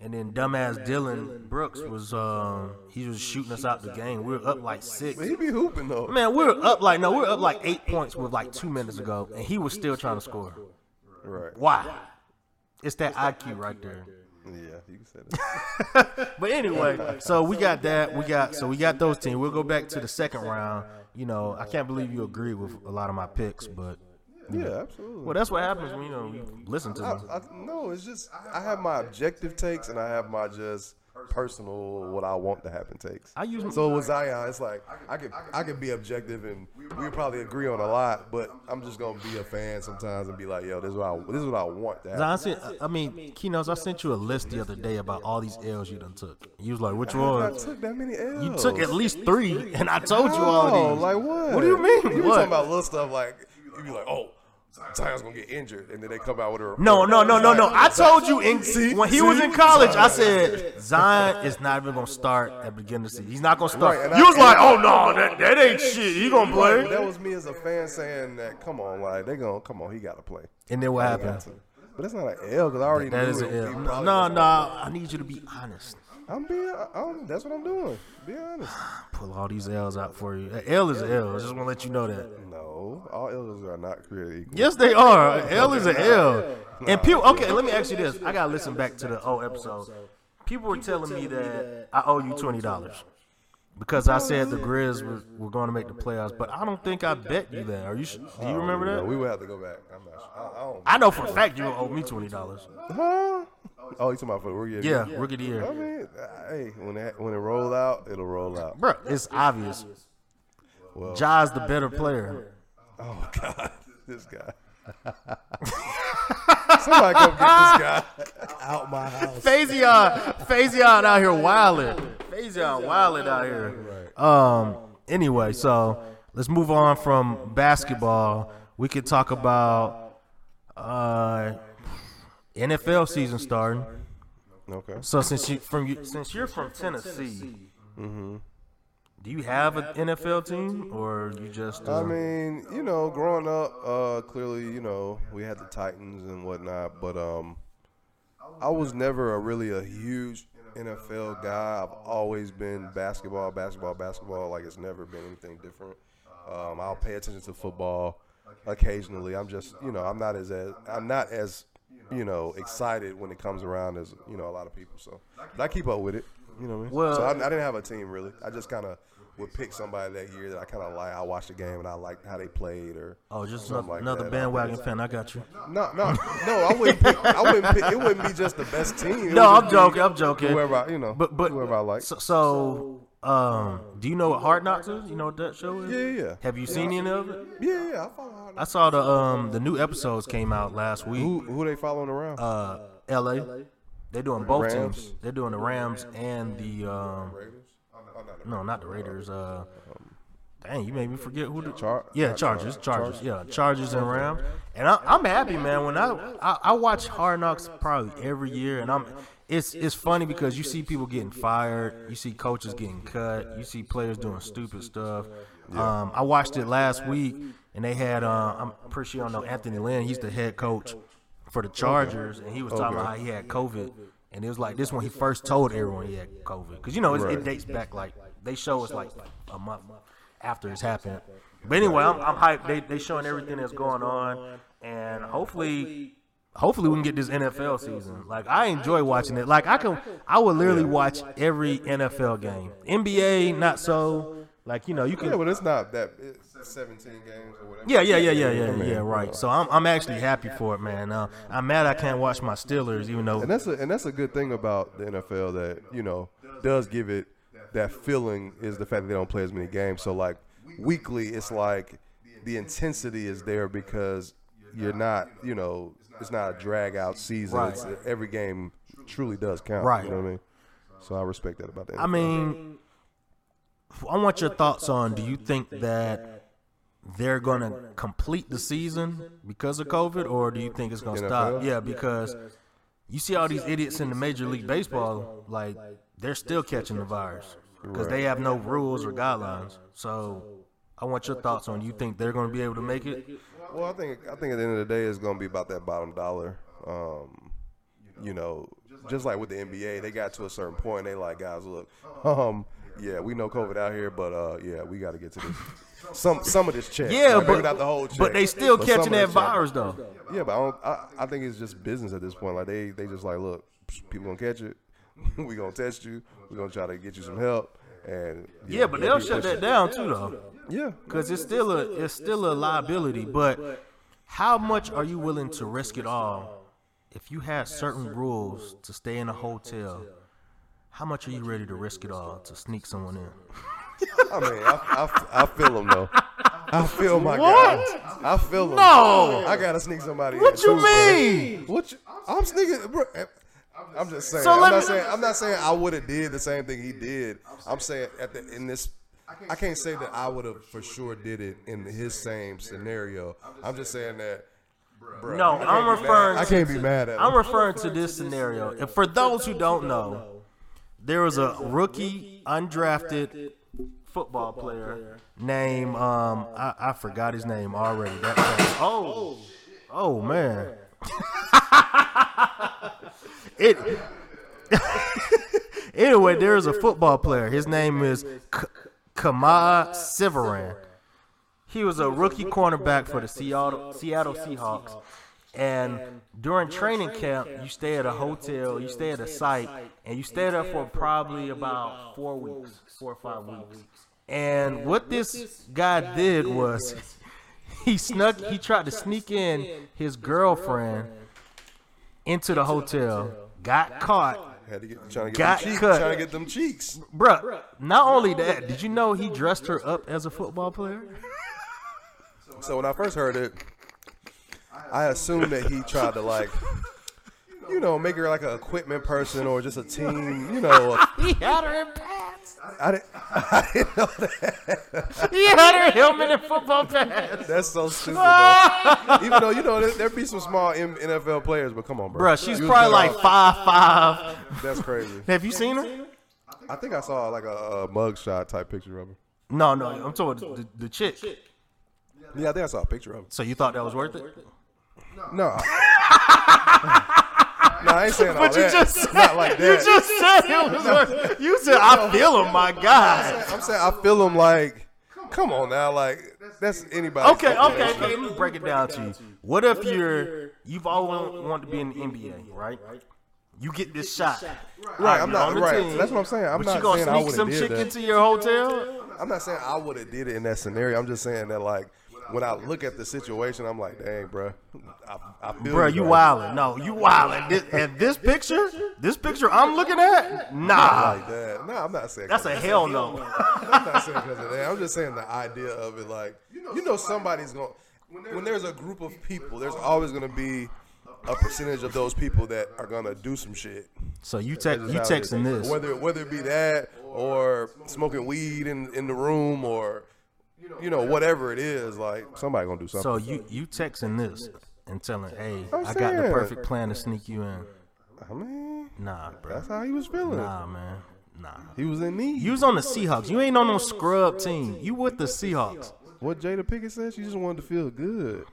And then dumbass Dillon Brooks was um he was shooting us out the game. We were up like six. But he be hooping though. Man, we were up like no, we were up like eight points with like two minutes ago, and he was still trying to score. Right. Why? It's that IQ right there. Yeah, you can say that. But anyway, so we got that. We got so we got those teams. We'll go back to the second round. You know, I can't believe you agree with a lot of my picks, but yeah, absolutely. well, that's what happens when you know you listen to I, them. I, no, it's just I have my objective takes and I have my just personal what I want to happen takes. I use So with Zion, it's like I could I could be objective and we would probably agree on a lot, but I'm just gonna be a fan sometimes and be like, yo, this is what I this is what I want to happen. I sent, I mean, Keynotes, I sent you a list the other day about all these L's you done took. You was like, which one? I one? took that many L's. You took at least three, and I told you all Oh, of these. like what? What do you mean? You be What? talking about little stuff like you be like, oh, Zion's gonna get injured, and then they come out with a report. No, no, no, no, no. I told you in, See? when he was in college, I said Zion is not even gonna start at the beginning of the season. He's not gonna start. Right, and you I- was like, oh no, that, that ain't shit. He gonna play. that was me as a fan saying that. Come on, like they gonna come on, he got to play. And then what He happened? to. But that's not an L because I already That knew is it. an He L. probably No, was- no. I need you to be honest. I'm being. I'm, that's what I'm doing. Be honest. Pull all these L's out for you. A L is an L. I just want to let you know that. No, all L's are not created equal. Yes, they are. A L is an L. And people, okay, let me ask you this. I gotta listen back to the old episode. People were telling me that I owe you twenty dollars because I said the Grizz were, were going to make the playoffs, but I don't think I bet you that. Are you? Do you remember No, that? we would have to go back. I'm not. Sure. I, I don't. I know for a fact you owe me twenty dollars. Huh? Oh, you talking about for the rookie? of Yeah, year? rookie of the I mean, uh, hey, when it when it roll out, it'll roll out. bro. It's obvious. Well, Ja's the better player. oh God, this guy. Somebody come get this guy out my house. Fazion, Fazion out here wilding. Fazion wilding out here. Um. Anyway, so let's move on from basketball. We could talk about uh NFL season starting. Okay. So since you from you since you're from Tennessee, Mm-hmm. do you have an NFL team or you just? Uh, I mean, you know, growing up, uh, clearly, you know, we had the Titans and whatnot, but um, I was never a really a huge NFL guy. I've always been basketball, basketball, basketball. Like it's never been anything different. Um, I'll pay attention to football occasionally. I'm just, you know, I'm not as, as I'm not as, you know, excited when it comes around as you know a lot of people. So, but I keep up with it. You know what I mean? Well- so I, I didn't have a team really. I just kind of would pick somebody that year that I kind of like. I watched the game and I liked how they played or. oh, just another, like another that. bandwagon fan. I got you. No, no, no. I wouldn't pick. I wouldn't pick. It wouldn't be just the best team. It No, I'm joking. be I'm joking. Whoever I, you know, But but whoever I like. So, so um, do you know what Hard Knocks is? You know what that show is? yeah, yeah, yeah. Have you seen any of it? Yeah, yeah. I follow. Hard I saw the um the new episodes came out last week. Who who they following around? Uh, L.A. They're doing both Rams? teams. They're doing the Rams and the um Raiders. Not no, not the Raiders. Uh, dang, you made me forget who the Char- yeah Chargers, Chargers, yeah Chargers and Rams. And I, I'm happy, man. When I, I I watch Hard Knocks probably every year, and I'm it's it's funny because you see people getting fired, you see coaches getting cut, you see players doing stupid stuff. Um, I watched it last week, and they had uh, I'm pretty sure you don't know Anthony Lynn. He's the head coach for the Chargers, and he was talking about how he had COVID. And it was like this when he first told everyone he had COVID, because you know it, it dates back like they show us like a month after it's happened. But anyway, I'm, I'm hyped. They they showing everything that's going on, and hopefully, hopefully we can get this NFL season. Like I enjoy watching it. Like I can, I would literally watch every NFL game. NBA, not so. Like you know, you can. Yeah, but it's not that. It's 17 games or whatever. Yeah, yeah, yeah, yeah, yeah, yeah. Right. So I'm I'm actually happy for it, man. Uh, I'm mad I can't watch my Steelers, even though And that's a and that's a good thing about the NFL that you know does give it that feeling is the fact that they don't play as many games. So like weekly, it's like the intensity is there because you're not you know it's not a drag out season. Right. It's, every game truly does count. Right. You know what I mean? So I respect that about that. I mean, I want your thoughts on. Do you think that they're going to complete the season because of COVID, or do you think it's going to stop? Yeah, because you see all these idiots in the Major League Baseball, like they're still catching the virus because they have no rules or guidelines. So I want your thoughts on. You think they're going to be able to make it? Well, I think I think at the end of the day, it's going to be about that bottom dollar. Um, you know, just like with the NBA, they got to a certain point. They like, guys, look, um, yeah, we know COVID out here, but uh, yeah, we got to get to this. Some some of this check. Yeah, Like, but not the whole check, but they still but catching that this check. virus though. Yeah, but I, don't, I I think it's just business at this point. Like they they just like, look, people gonna catch it. we gonna test you. We gonna try to get you some help. And Yeah, but they'll shut that down too though. Yeah, Cause it's still a it's still a liability. But how much are you willing to risk it all if you had certain rules to stay in a hotel? How much are you ready to risk it all to sneak someone in? I mean, I, I, I feel them though. I feel my guy. I feel them. No! I gotta sneak somebody. What in you too, bro. mean? What? You, I'm sneaking, bro. I'm just saying. So I'm let not me- saying. I'm not saying I would have did the same thing he did. I'm saying at the in this. I can't say that I would have for sure did it in his same scenario. I'm just saying that. Bro, No, I can't I'm referring I can't be mad at him. I'm referring to this scenario. And for those who don't know, there was a rookie undrafted football player name. um I, I forgot his name already. That was- oh oh man. it anyway, there is a football player. His name is K- Kemah Siverand. He was a rookie cornerback for the Seattle Seattle Seahawks. And during training camp, you stay at a hotel, you stay at a site, and you stay there for probably about four weeks, four or five weeks. And what this guy did was he snuck, he tried to sneak in his girlfriend into the hotel, got caught. Had to get trying to get Got them cheeks. cut. Trying to get them cheeks. Bruh, not only that, did you know he dressed her up as a football player? So when I first heard it, I assumed that he tried to like, you know, make her like an equipment person or just a team. You know, He had her in pants. I didn't, I didn't know that. He had her helmet and football pads. That's so stupid. Bro. Even though you know there, there be some small M- NFL players, but come on, bro. Bruh, she's You was probably like off- five five. That's crazy. Have you seen her? I think I saw like a, a mug shot type picture of her. No, no, I'm talking about the, the chick. Yeah, I think I saw a picture of her. So you thought that was worth it? No. No. no, I ain't saying all But you that. just It's said, not like you just said it was. You said I feel him, my God. I'm saying I feel him like, come on now, like that's anybody. Okay, okay, okay. Let me break it down to you. What if you're you've always wanted to be in the NBA, right? You get this shot. Right, I'm not right. team, That's what I'm saying. I'm but not you gonna saying I sneak would some have chick that. into your hotel? I'm not saying I would have did it in that scenario. I'm just saying that like when I look at the situation, I'm like, dang, bro, I, I feel Bro, you wildin'. No, you wildin'. This, and this picture, this picture I'm looking at, nah. like that. No, I'm not saying That's a hell no. I'm not saying because of that. I'm just saying the idea of it. Like, you know, somebody's going. to When there's a group of people, there's always going to be a percentage of those people that are gonna do some shit. So you text, you how it is. texting this. Whether whether it be that or smoking weed in in the room or you know whatever it is, like somebody gonna do something. So you you texting this and telling, hey, I'm I got the saying. perfect plan to sneak you in. I mean, Nah, bro. that's how he was feeling. Nah, man. Nah. He was in need. You was on the Seahawks. You ain't on no scrub team. You with the Seahawks. what Jada Pinkett said, she just wanted to feel good.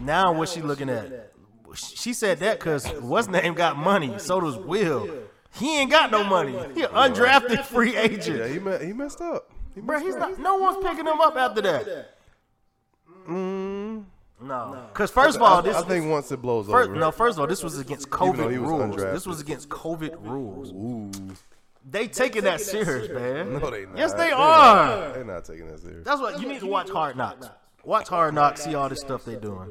Now what she looking at? She said that because what's name got money. So does Will. He ain't got no money. He an undrafted free agent. Yeah, he me- he messed up. He Bro, messed he's not. No one's picking him up after that. Mm, No, because first of all, this I think once it blows first, over. no. First of all, this was against COVID was rules. undrafted. This was against COVID rules. Ooh, They taking that serious, man. no, they not. Yes, they They're are. Not, they're not taking that serious. That's what you need to watch Hard Knocks. Watch Hard Knocks, see all this stuff they doing.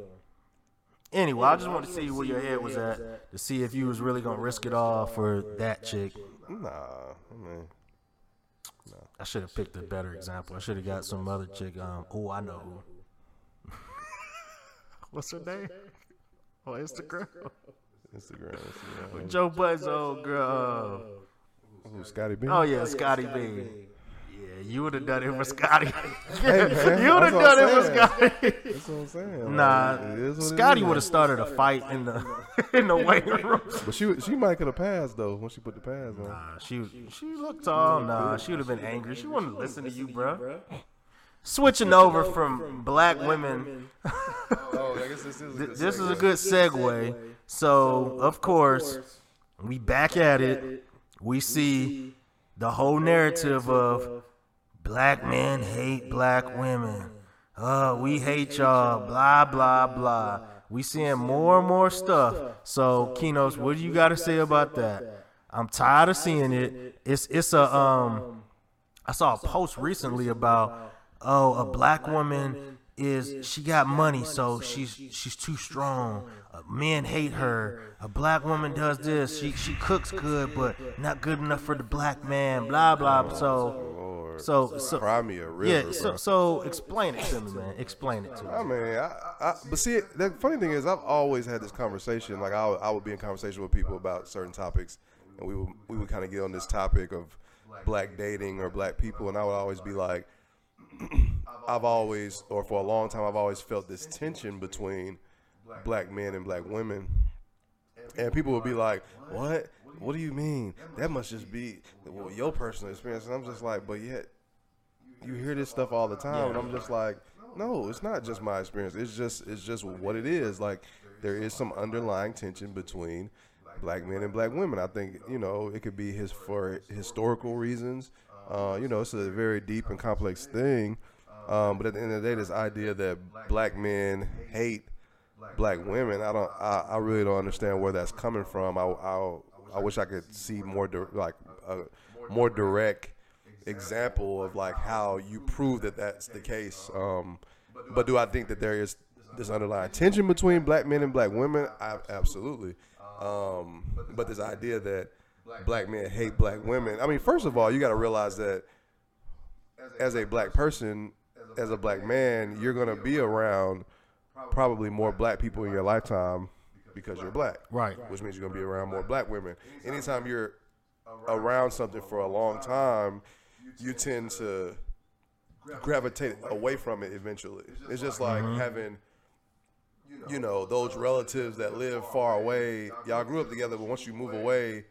Anyway, I just wanted to see where your head was at to see if you was really gonna risk it all for that chick. Nah, I mean, I should have picked a better example. I should have got some other chick. Um, oh, I know who. What's her name? On Instagram. Instagram. Instagram. Joe Budden's old girl. Ooh, Scotty B. Oh yeah, Scotty B. Yeah, you would have done it for Scotty. Hey, you would have done it for saying. Scotty. That's what I'm saying. Nah, Like, it is what it Scotty would have started a fight in the in the waiting room. But she she might could have passed though when she put the pads on. Nah, she she looked tall. Nah, she would have been angry. She wouldn't listen to you, bro. Switching over from black women, Oh, I guess this is. th- this is a good segue. So, of course, we back at it. We see the whole narrative of black men hate black women. Uh, we hate y'all. Blah blah blah. We seeing more and more stuff. So, Kinos, what do you got to say about that? I'm tired of seeing it. It's it's a um. I saw a post recently about oh a black woman is she got money so she's she's too strong. Uh, men hate her. A black woman does this. She she cooks good but not good enough for the black man. Blah blah. So So so Cry me a river. yeah. So so explain it to me, man. Explain it to me. I mean, I, I, but see, the funny thing is, I've always had this conversation. Like, I, I would be in conversation with people about certain topics, and we would we would kind of get on this topic of black dating or black people, and I would always be like, I've always, or for a long time, I've always felt this tension between black men and black women, and people would be like, "What? What do you mean? That must just be well, your personal experience." And I'm just like, "But yet." you hear this stuff all the time, and I'm just like, no, it's not just my experience. It's just it's just what it is. Like there is some underlying tension between black men and black women. I think you know it could be his for historical reasons. Uh, you know, it's a very deep and complex thing. Um, but at the end of the day, this idea that black men hate black women, I don't, I, I really don't understand where that's coming from. I, I, I wish I could see more di- like a more direct example of like how you prove that that's the case. Um, but do I think that there is this underlying tension between black men and black women? I, absolutely. Um, but this idea that black men hate black women. I mean, first of all, you got to realize that as a black person, as a black man, you're gonna be around probably more black people in your lifetime because you're black. Right. Which means you're gonna be around more black women. Anytime you're around something for a long time, you tend to gravitate away from it eventually. It's just like having you know, those relatives that live far away, y'all grew up together, but once you move away,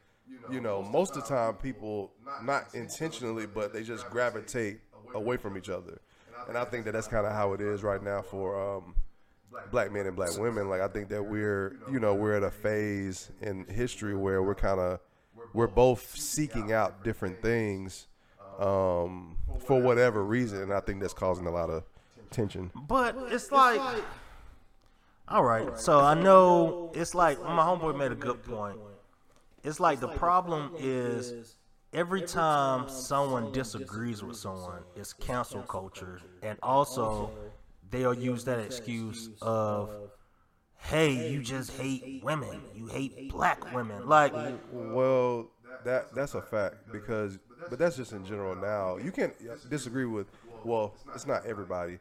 you know, most of the time people, not intentionally, but they just gravitate away from each other. And I think that that's kind of how it is right now for um, black men and black women. Like, I think that we're, you know, we're at a phase in history where we're kind of, we're both seeking out different things um, for whatever reason. And I think that's causing a lot of tension. But it's like, all right. So I know it's like my homeboy made a good point. It's like the problem is every time someone disagrees with someone, it's cancel culture, and also they'll use that excuse of, "Hey, you just hate women. You hate black women." Like, Well, that that's a fact because, but that's just in general. Now you can't disagree with. Well, it's not everybody.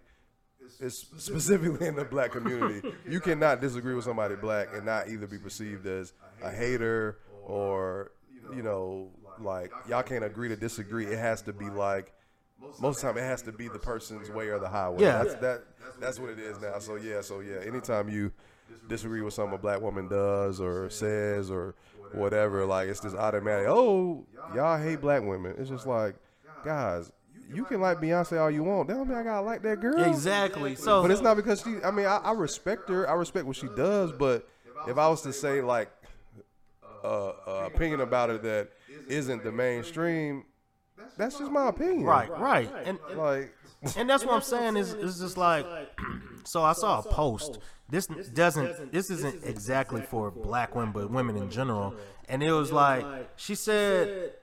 It's specifically in the black community. You cannot disagree with somebody black and not either be perceived as a hater or, you know, like y'all can't agree to disagree. It has to be like most of the time it has to be the person's way or the highway. Yeah. That's that that's what it is now. So yeah, so yeah. Anytime you disagree with something a black woman does or says or whatever, like it's just automatic, oh, y'all hate black women. It's just like, guys, you can like Beyonce all you want. That don't mean I gotta like that girl. exactly. So, But it's not because she. I mean, I, I respect her. I respect what she does. But if I was to say like uh, uh, opinion about her that isn't the mainstream, that's just my opinion. right, right, and, and Like, and that's what I'm saying is is just like so I saw a post. This doesn't this isn't exactly for black women but women in general. And it was like she said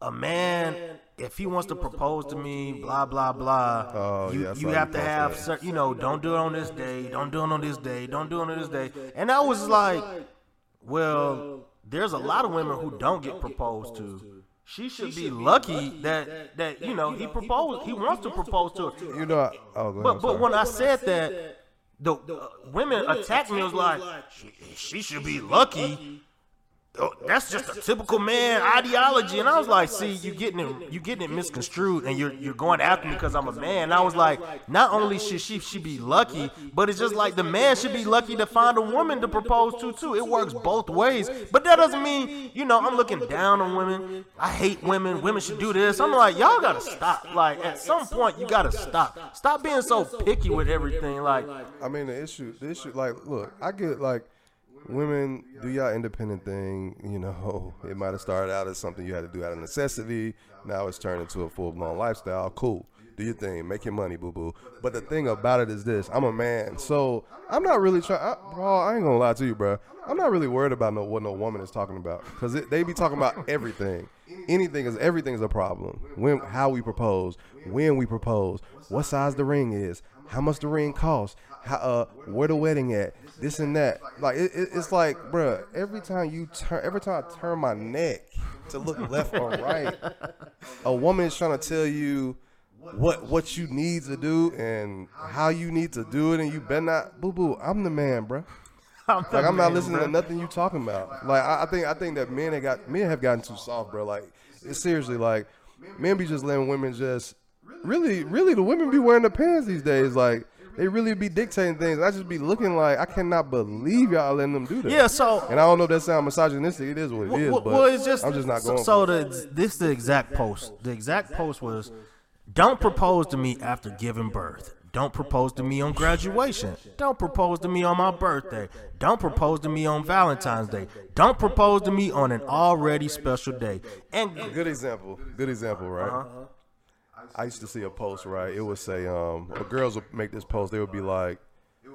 a man if he wants to propose to me, blah blah blah. Oh, you yeah, you have to have that. cer- you know, don't do it on this day, don't do it on this day, don't do it on this day. And I was like, well, there's a lot of women who don't get proposed to. She should be lucky that that you know he proposed. He wants to propose to her. you know, I, oh, go ahead, But I'm but sorry. when I said that, the uh, women attacked me. It was like she, she should be lucky. Oh, that's just a typical man ideology, and I was like, "See, you getting it, you getting it misconstrued, and you're you're going after me because I'm a man." And I was like, "Not only should she she be lucky, but it's just like the man should be lucky to find a woman to propose to too. It works both ways, but that doesn't mean you know I'm looking down on women. I hate women. Women should do this. I'm like, y'all gotta stop. Like at some point, you gotta stop. Stop being so picky with everything. Like, I mean, the issue, the issue, like, look, I get like women, do y'all independent thing. You know, it might have started out as something you had to do out of necessity. Now it's turned into a full blown lifestyle. Cool. Do your thing, make your money, boo boo. But the thing about it is this: I'm a man, so I'm not really trying. Bro, I ain't gonna lie to you, bro. I'm not really worried about no what no woman is talking about because they be talking about everything. Anything is everything is a problem. When how we propose, when we propose, what size the ring is, how much the ring costs, how, uh, where the wedding at, this and that. Like it, it, it's like, bruh, every time you turn, every time I turn my neck to look left or right, a woman is trying to tell you what what you need to do and how you need to do it, and you better not, boo boo. I'm the man, bruh. I'm Like I'm not listening to nothing you talking about. Like I, I think I think that men have got men have gotten too soft, bro. Like it's seriously like men be just letting women just really really the women be wearing the pants these days. Like they really be dictating things. I just be looking like I cannot believe y'all letting them do that. Yeah, so And I don't know if that sound misogynistic. It is what it is. well, but well, it's just I'm just not going. So, it. the this the exact post. The exact post was, "Don't propose to me after giving birth. Don't propose to me on graduation. Don't propose to me on my birthday. Don't propose to me on Valentine's Day. Don't propose to me on an already special day." And Good example. Good example, right? Uh-huh. I used to see a post, right? It would say, um, girls would make this post. They would be like,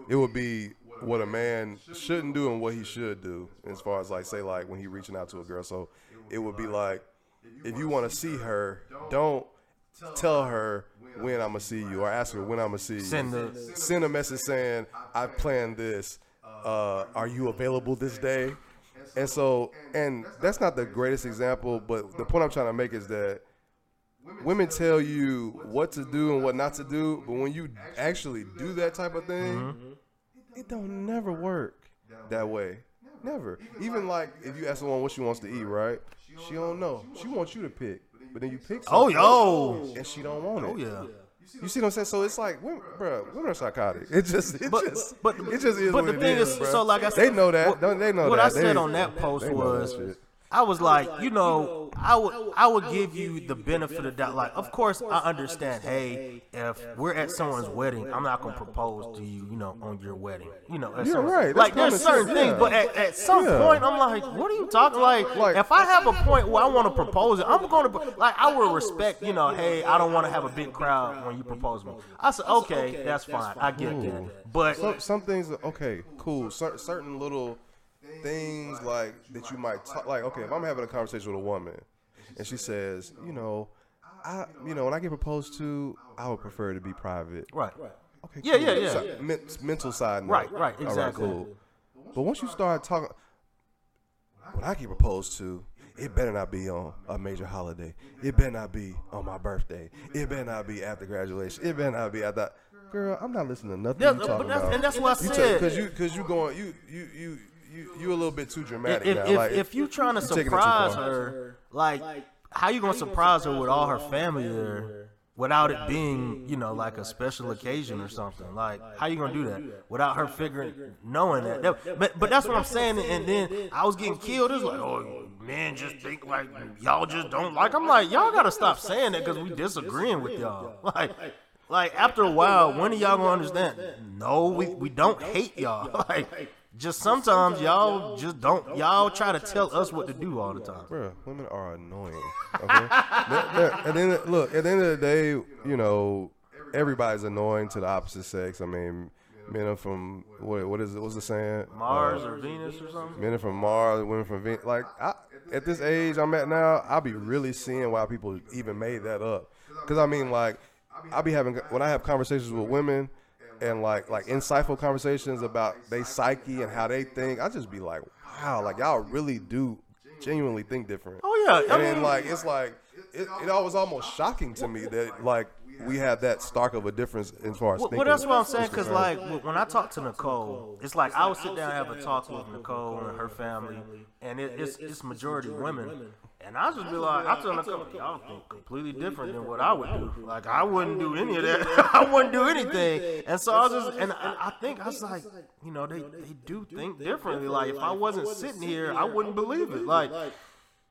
it would be what a man shouldn't do and what he should do, as far as like say like when he reaching out to a girl. So it would be like, if you want to see her, don't tell her when I'm gonna see you, or ask her when I'm gonna see you. Send the- send a message saying I planned this. Uh, are you available this day? And so, and that's not the greatest example, but the point I'm trying to make is that women tell you what to do and what not to do, but when you actually do that type of thing, Mm-hmm. it don't never work that way. Never. Even like if you ask someone what she wants to eat, right? She don't know. She wants you to pick, but then you pick. Something. Oh yo, and she don't want it. oh yeah. You see what I'm saying? So it's like, women, bro, women are psychotic. It just, it But, just, but, it just is but what the it thing is, bruh. so like I said, they know that. what- Don't they know what that? I said They- on that post they know that was, shit. I was like, you know, I would I would give you the benefit of the doubt. Like, of course, I understand. Hey, if we're at someone's wedding, I'm not gonna propose to you, you know, on your wedding. You know, you're right. Like, there's certain things, but at, at some point, I'm like, what are you talking? Like, Like- if I have a point where I want to propose it, I'm gonna like I will respect. You know, hey, I don't want to have a big crowd when you propose me. I said, okay, that's fine. I get that, but some, some things okay cool Cer- certain little things like that you might talk like okay if i'm having a conversation with a woman and she says you know i you know when i get proposed to i would prefer to be private right. Right okay Yeah, cool. yeah, yeah. So, men- mental side note. Right, right, All exactly. cool but once you start talking when i get proposed to it better not be on a major holiday. It better not be on my birthday. It better not be after graduation. It better not be after. Girl, I'm not listening to nothing Yeah, you but talking that's- about. and that's what I You said. because you because you going you you you you you a little bit too dramatic if, now. if, like if you trying to you taking it too surprise her, like how you gonna surprise her with all her family there without it being, you know, like a special occasion or something? Like how you gonna do that without her figuring, knowing that? That- But but that's what I'm saying. And then I was getting killed. It's like, oh, men just think like y'all just don't like. I'm like, y'all gotta stop saying that because we disagreeing with y'all. Like. Like after a while, when are y'all gonna understand? No, we, we don't hate y'all. Like just sometimes y'all just don't y'all try to tell us what to do all the time. Bruh, women are annoying. Okay? They're- they're- and then look, at the end of the day, you know, everybody's annoying to the opposite sex. I mean, men are from what? What is it? What's the saying? Mars Uh, or Venus or something. men are from Mars, women from Venus. Like I, at this age I'm at now, I'll be really seeing why people even made that up. Because I mean, like, I'll be having when I have conversations with women. And like like insightful conversations about they psyche and how they think, I just be like, wow, like y'all really do genuinely think different. Oh yeah, I And mean, like it's like it, it was almost shocking to me that like we had that stark of a difference as far as Well, thinking. well, that's what I'm saying. Because like when I talk to Nicole, it's like I would sit down and have a talk with Nicole and her family, and it, it's it's majority women. And I just be like, I tell Nicole, y'all think completely different than what I would do. Like I wouldn't do any of that. I wouldn't do anything. And so I was just, and I, I think I was like, you know, they they do think differently. Like if I wasn't sitting here, I wouldn't believe it. Like.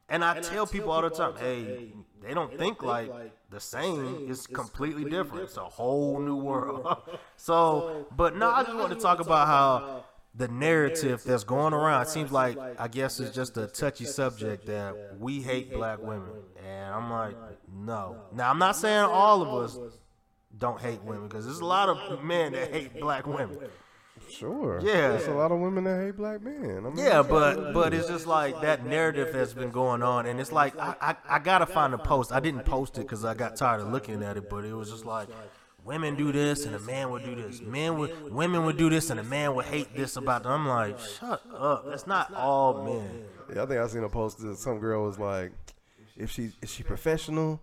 And I tell people all the time, hey, they don't think like the same. It's completely different. It's a whole new world. so, but no, I just want to talk about how the narrative that's going around. It seems like I guess it's just a touchy subject that we hate black women, and I'm like, no. Now I'm not saying all of us don't hate women because there's a lot of men that hate black women. Sure. Yeah. There's a lot of women that hate black men. I mean, Yeah, but but it's just like that narrative that's been going on, and it's like I I, I gotta find a post. I didn't post it because I got tired of looking at it, but it was just like women do this and a man would do this. Men would women would do this and a man would hate this about them. I'm like, shut up. That's not all men. Yeah, I think I seen a post that some girl was like, if she is she professional,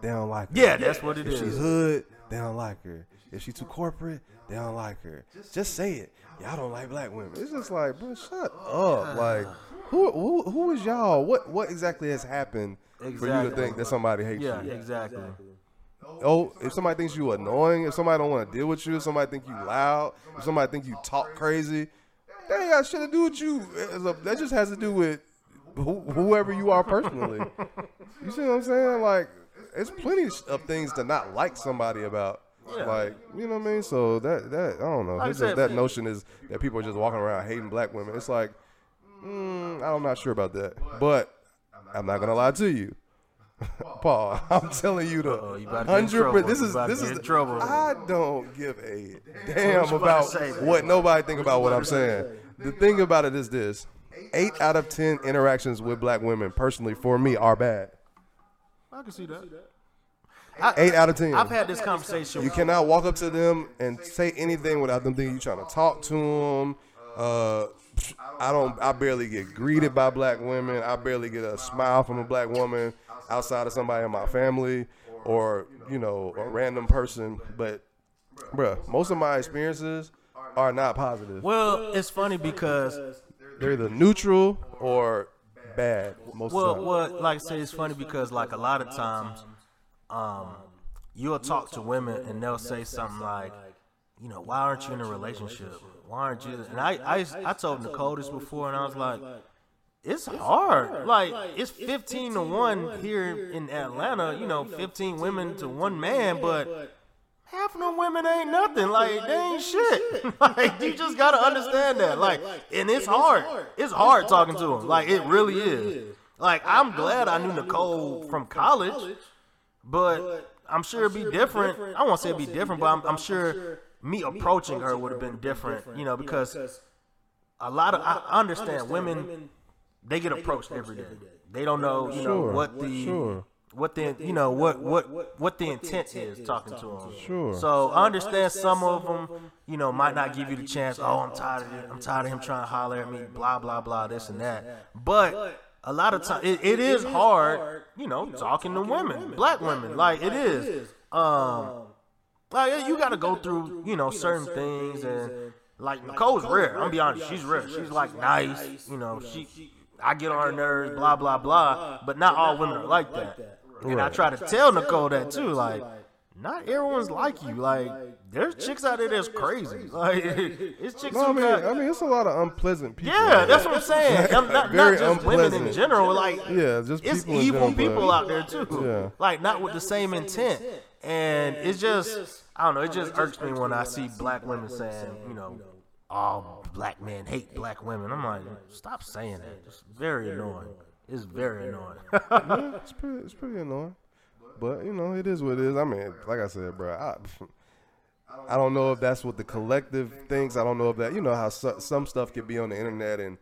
they don't like her. Yeah, that's what it If she's hood, they don't like her. If she too corporate, they don't like her. Just say it. Y'all don't like black women. It's just like, bro, shut up. Like, who who who is y'all? What what exactly has happened for you to think that somebody hates Yeah, you? Yeah, exactly. Oh, if somebody thinks you annoying, if somebody don't want to deal with you, if somebody think you loud, if somebody think you talk crazy, that ain't got shit to do with you. A- That just has to do with who, whoever you are personally. You see what I'm saying? Like, it's plenty of things to not like somebody about. Like, you know what I mean? So that that I don't know. Like just said, that notion is that people are just walking around hating black women. It's like, mm, I'm not sure about that, but I'm not gonna lie to you. Paul, I'm telling you the you about to get in hundred. This is this is. the- trouble. I don't give a damn about about to say, man? what nobody think about what I'm saying. The thing about it is this: eight out of ten interactions with black women, personally, for me, are bad. I can see that. Eight out of ten. I've had this conversation. You cannot walk up to them and say anything without them thinking you trying to talk to them. Uh, I don't. I barely get greeted by black women. I barely get a smile from a black woman outside of somebody in my family or you know a random person. But, bruh, most of my experiences are not positive. Well, it's funny because They're either neutral or bad. Most well, of the time. well, like I say, it's funny because like a lot of times, um, you'll talk to women and they'll say something like, you know, why aren't you in a relationship? Why aren't you? And I, I, I told Nicole this before, and I was like, it's hard. Like it's fifteen to one here in Atlanta. You know, fifteen women to one man, but. Half of them women ain't nothing. Like they ain't shit. like you just gotta understand that. Like, and it's hard. It's hard talking to them. Like it really is. Like I'm glad I knew Nicole from college, but I'm sure it'd be different. I won't say it'd be different, but I'm, I'm sure me approaching her would have been different. You know, because a lot of I understand women they get approached every day. They don't know, you know, Sure, what the sure. what the you know what what what the intent is talking to them. Sure. So I understand some of them, you know, might not give you the chance. Oh, I'm tired of it. I'm tired of him trying to holler at me. Blah blah blah. This and that. But a lot of times it, it is hard, you know, talking to women, black women. Like it is. Um, like you got to go through, you know, certain things and. Like Nicole's rare. I'm gonna be honest. She's rare. She's like nice. You know, she. I get on her nerves. Blah blah blah. But not all women are like that. And I try to tell Nicole that too. Like, not everyone's like you. Like, there's chicks out there that's crazy. Like, it's chicks No, I mean, got. I mean, it's a lot of unpleasant people. Yeah, that's what I'm saying. I'm not, Very not just women in unpleasant. general. Like, Yeah, just it's people evil general, people out there too. Yeah. Like, not with the same intent. And it's just, I don't know. It just irks me when I see black women saying, you know, all black men hate black women. I'm like, stop saying that. It's very annoying. It's very annoying. yeah, it's pretty, it's pretty annoying. But you know, it is what it is. I mean, like I said, bro, I, I don't know if that's what the collective thinks. I don't know if that, you know, how so, some stuff can be on the internet and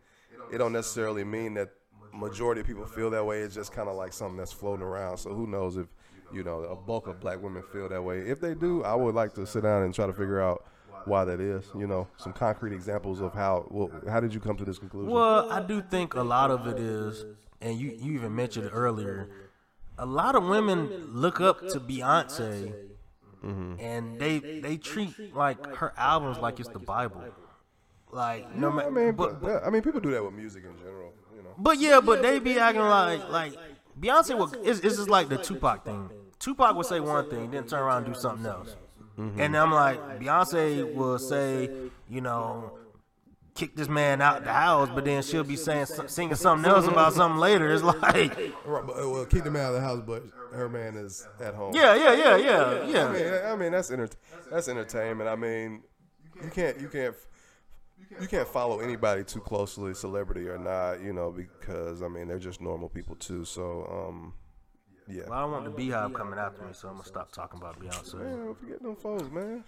it don't necessarily mean that majority of people feel that way. It's just kind of like something that's floating around. So who knows if, you know, a bulk of black women feel that way. If they do, I would like to sit down and try to figure out why that is. You know, some concrete examples of how. Well, how did you come to this conclusion? Well, I do think a lot of it is, and you, you even mentioned it earlier. A lot of women look up to Beyonce, mm-hmm. and they they treat like her albums like it's the Bible. Like no I mean, but, but, I mean, people do that with music in general. You know. but yeah, but they be acting like like Beyonce. Will, it's, it's just like the Tupac thing. Tupac would say one thing, then turn around and do something else. And I'm like, Beyonce will say, you know, kick this man out the house, but then she'll be saying singing something else about something later. It's like, uh, well, kick them out of the house, but her man is at home. yeah, yeah, yeah, yeah, I yeah. mean, I mean that's enter- that's entertainment. I mean, you can't you can't you can't follow anybody too closely, celebrity or not, you know, because I mean they're just normal people too. So, um, yeah. Well, I don't want the BeyHive coming after me, so I'm gonna stop talking about Beyonce. Man, don't forget them folks, man.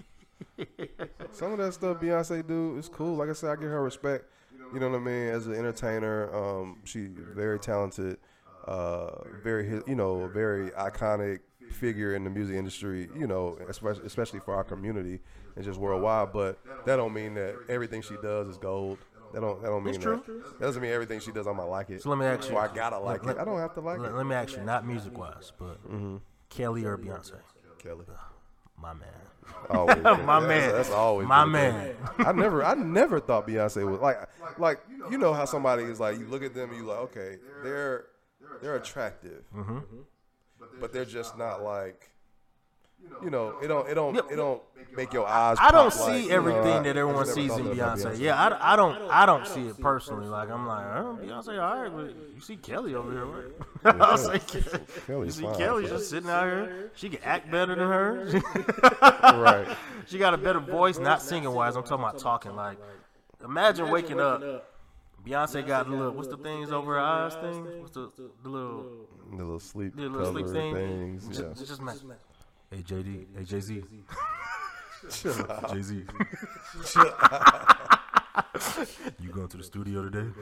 Some of that stuff Beyonce do is cool. Like I said, I give her respect. You know what I mean? As an entertainer, um, she very talented, uh, very you know, very iconic figure in the music industry. You know, especially especially for our community and just worldwide. But that don't mean that everything she does is gold. That don't that don't mean It's that. true. That doesn't mean everything she does I'm gonna like it. So let me ask you. Or I gotta like let- it. I don't have to like Let, it. let me ask you, not music wise, but Kelly or Beyonce? Kelly. My man. Always. My That's- man. That's always My man. I never, I never thought Beyonce was like, like you know how somebody is like, you look at them and you like, okay, they're they're attractive, Mm-hmm. but they're just not like, you know, it don't, it don't, it don't make your eyes. I don't pop like, see you know, everything that everyone sees in that about Beyonce. Yeah, I, I don't I don't see it personally. Like I'm like, oh, Beyonce, all right, but you see Kelly over here, right? I was like, you see fine. Kelly just sitting out here. She can act better than her. right? she got a better voice, not singing wise. I'm talking about talking. Like, imagine waking up. Beyonce got the little what's the things over her eyes things? What's the the little The little sleep the little sleep cover thing? things. Just, Yeah. just man. Hey JD, hey Jay Z, Jay Z. you going to the studio today?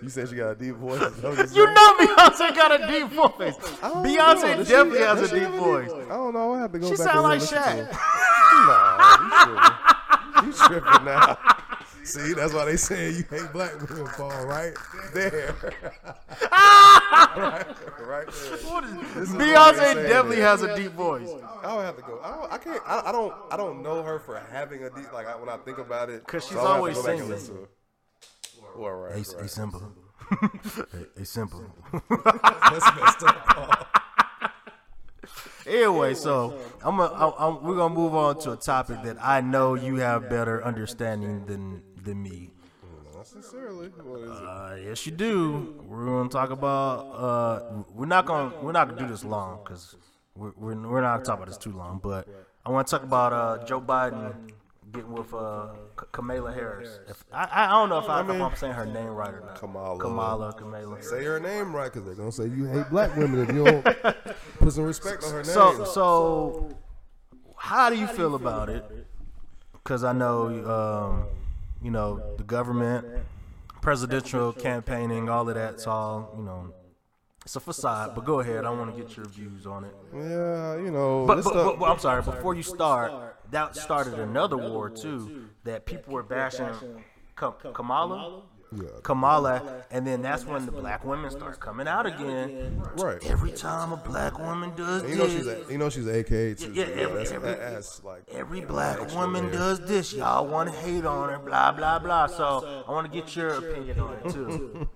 You said she got a deep voice. Is that what you You said? know Beyonce got a deep voice. I don't know. Beyonce she- definitely has a deep have voice. I don't know. I have to go She back sound and like listen to Shaq. it. Nah, you tripping. you tripping now. See, that's why they say you hate black women, Paul. Right there. right, right there. This is why they Beyonce definitely that. has a deep voice. I would have to go. I, don't, I can't. I, I don't. I don't know her for having a deep. Like I, when I think about it, because she's so I'll have to always go back and singing. listen to it. Well, right, Hey, right. hey, simple. a, hey, simple. That's messed up, Paul. Anyway, so I'm, a, I'm, I'm we're gonna move on to a topic that I know you have better understanding than than me. Not sincerely. What is it? Uh, yes, you do. We're gonna talk about. Uh, we're not gonna we're not gonna do this long because we're, we're we're not gonna talk about this too long. But I want to talk about uh, Joe Biden getting with uh, Kamala Harris. If, I I don't know if, I, if I'm saying her name right or not. Kamala. Kamala. Kamala. Say her name right, because they're gonna say you hate black women if you don't put some respect on her name. So so, how do you feel about it? Because I know, um, you know, the government, presidential campaigning, all of that's all, you know, it's a facade. But go ahead, I want to get your views on it. yeah, you know, But, but, but, but I'm sorry. Before you start, that started another war too. That people were bashing Kamala. Yeah, Kamala, and then that's when the black women start coming out again. right. Every time a black woman does And you know this, she's a, you know she's a AKA too. Yeah, so every- that's, every- that's like Every black woman layer. does this. Y'all want to hate on her, blah blah blah. So I want to get your opinion on it too.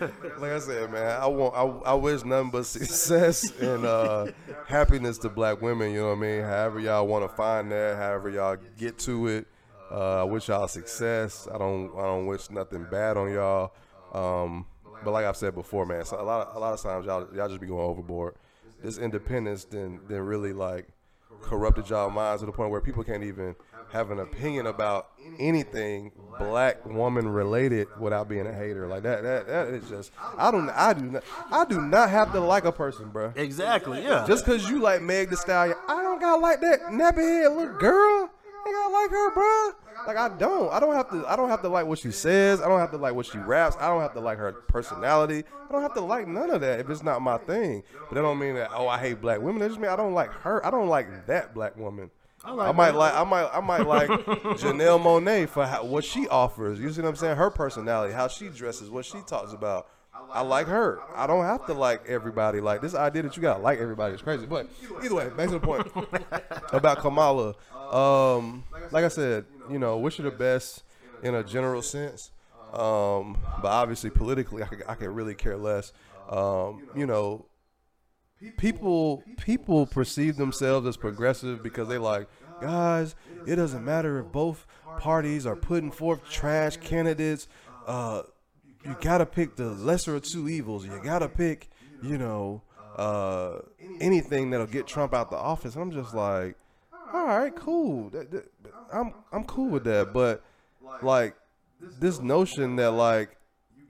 like I said, man, I want, I, I wish nothing but success and uh, happiness to black women. You know what I mean? However y'all want to find that, however y'all get to it. Uh, I wish y'all success. I don't, I don't wish nothing bad on y'all. Um, but like I've said before, man, so a lot, of, a lot of times y'all, y'all just be going overboard. This independence then, then really like corrupted y'all minds to the point where people can't even have an opinion about anything black woman related without being a hater. Like that, that, that is just. I don't. I do not. I do not have to like a person, bro. exactly. Yeah. Just cause you like Meg The Stallion, I don't gotta like that nappy head little girl. I like her, bro. Like I don't. I don't have to. I don't have to like what she says. I don't have to like what she raps. I don't have to like her personality. I don't have to like none of that if it's not my thing. But that don't mean that. Oh, I hate black women. That just mean I don't like her. I don't like that black woman. I, might like. I might. I might like Janelle Monáe for how, what she offers. You see what I'm saying? Her personality, how she dresses, what she talks about. I like her. I don't have to like everybody. Like this idea that you gotta like everybody is crazy. But either way, back to the point about Kamala. Um, like I said, you know, wish her the best in a general sense. Um, but obviously politically, I could, I could really care less. Um, you know, people people perceive themselves as progressive because they like guys it doesn't matter if both parties are putting forth trash candidates uh you gotta pick the lesser of two evils you gotta pick you know uh anything that'll get trump out the office i'm just like all right cool That- that- i'm i'm cool with that but like this notion that like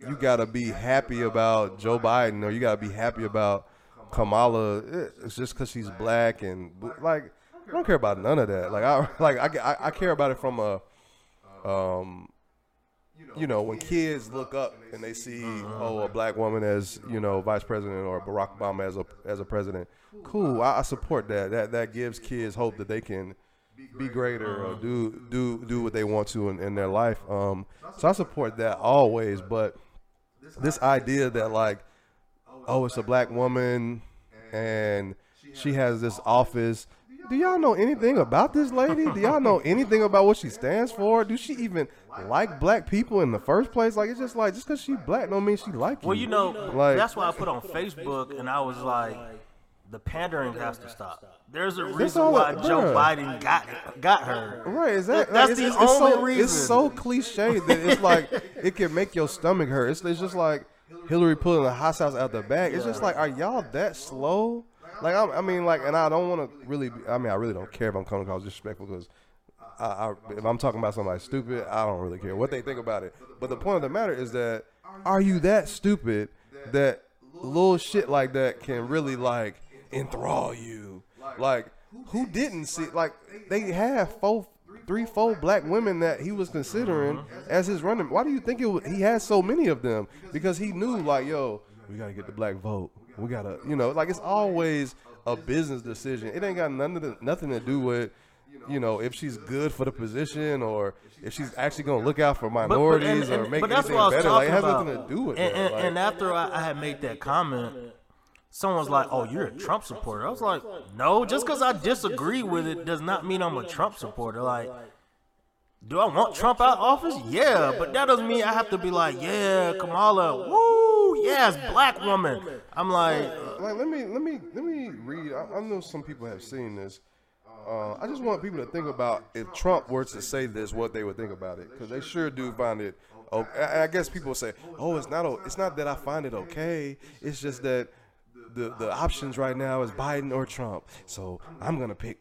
you gotta be happy about Joe Biden or you gotta be happy about Kamala, it's just because she's black and like I don't care about none of that. Like I like I, I, I care about it from a um you know when kids look up and they see oh a black woman as you know vice president or Barack Obama as a as a president. Cool, I, I support that. That that gives kids hope that they can be greater or do do do what they want to in, in their life. Um, so I support that always. But this idea that like, oh, it's a black woman and she has this office. Do y'all know anything about this lady? Do y'all know anything about what she stands for? Do she even like black people in the first place? Like it's just like just because she black don't mean she like you. Well, you know, Like- that's why I put on Facebook, and I was like, the pandering has to stop. There's a reason why it- Joe. Biden got got her. Right, exactly. That's Like, the it's, it's, only so, reason. It's so cliche that it's like it can make your stomach hurt. It's, it's just like Hillary pulling the hot sauce out the bag. It's just like, are y'all that slow? Like I'm, I mean, like, and I don't want to really. Be, I mean, I really don't care if I'm coming across disrespectful because. I, I, if I'm talking about somebody stupid, I don't really care what they think about it. But the point of the matter is that, are you that stupid that little shit like that can really like enthrall you? Like, who didn't see? Like, they have four, three, four black women that he was considering uh-huh. as his running. Why do you think it he had so many of them? Because he knew, like, yo, we gotta get the black vote. We gotta, you know, like it's always a business decision. It ain't got nothing to, nothing to do with. You know, if she's good for the position, or if she's actually gonna look out for But- but- minorities, and- or make but that's anything what I was better, like it has talking nothing to do with and, that. and, like- and after I, I had made that comment, someone was like, "Oh, you're a Trump supporter." I was like, "No, just because I disagree with it does not mean I'm a Trump supporter." Like, do I want Trump out of office? Yeah, but that doesn't mean I have to be like, "Yeah, Kamala, woo, yes, black woman." I'm like, like let me let me let me read. I, I know some people have seen this. Uh, I just want people to think about if Trump were to say this, what they would think about it, because they sure do find it. Oh, I I guess people say, "Oh, it's not. It's not that I find it okay. It's just that the the options right now is Biden or Trump. So I'm gonna pick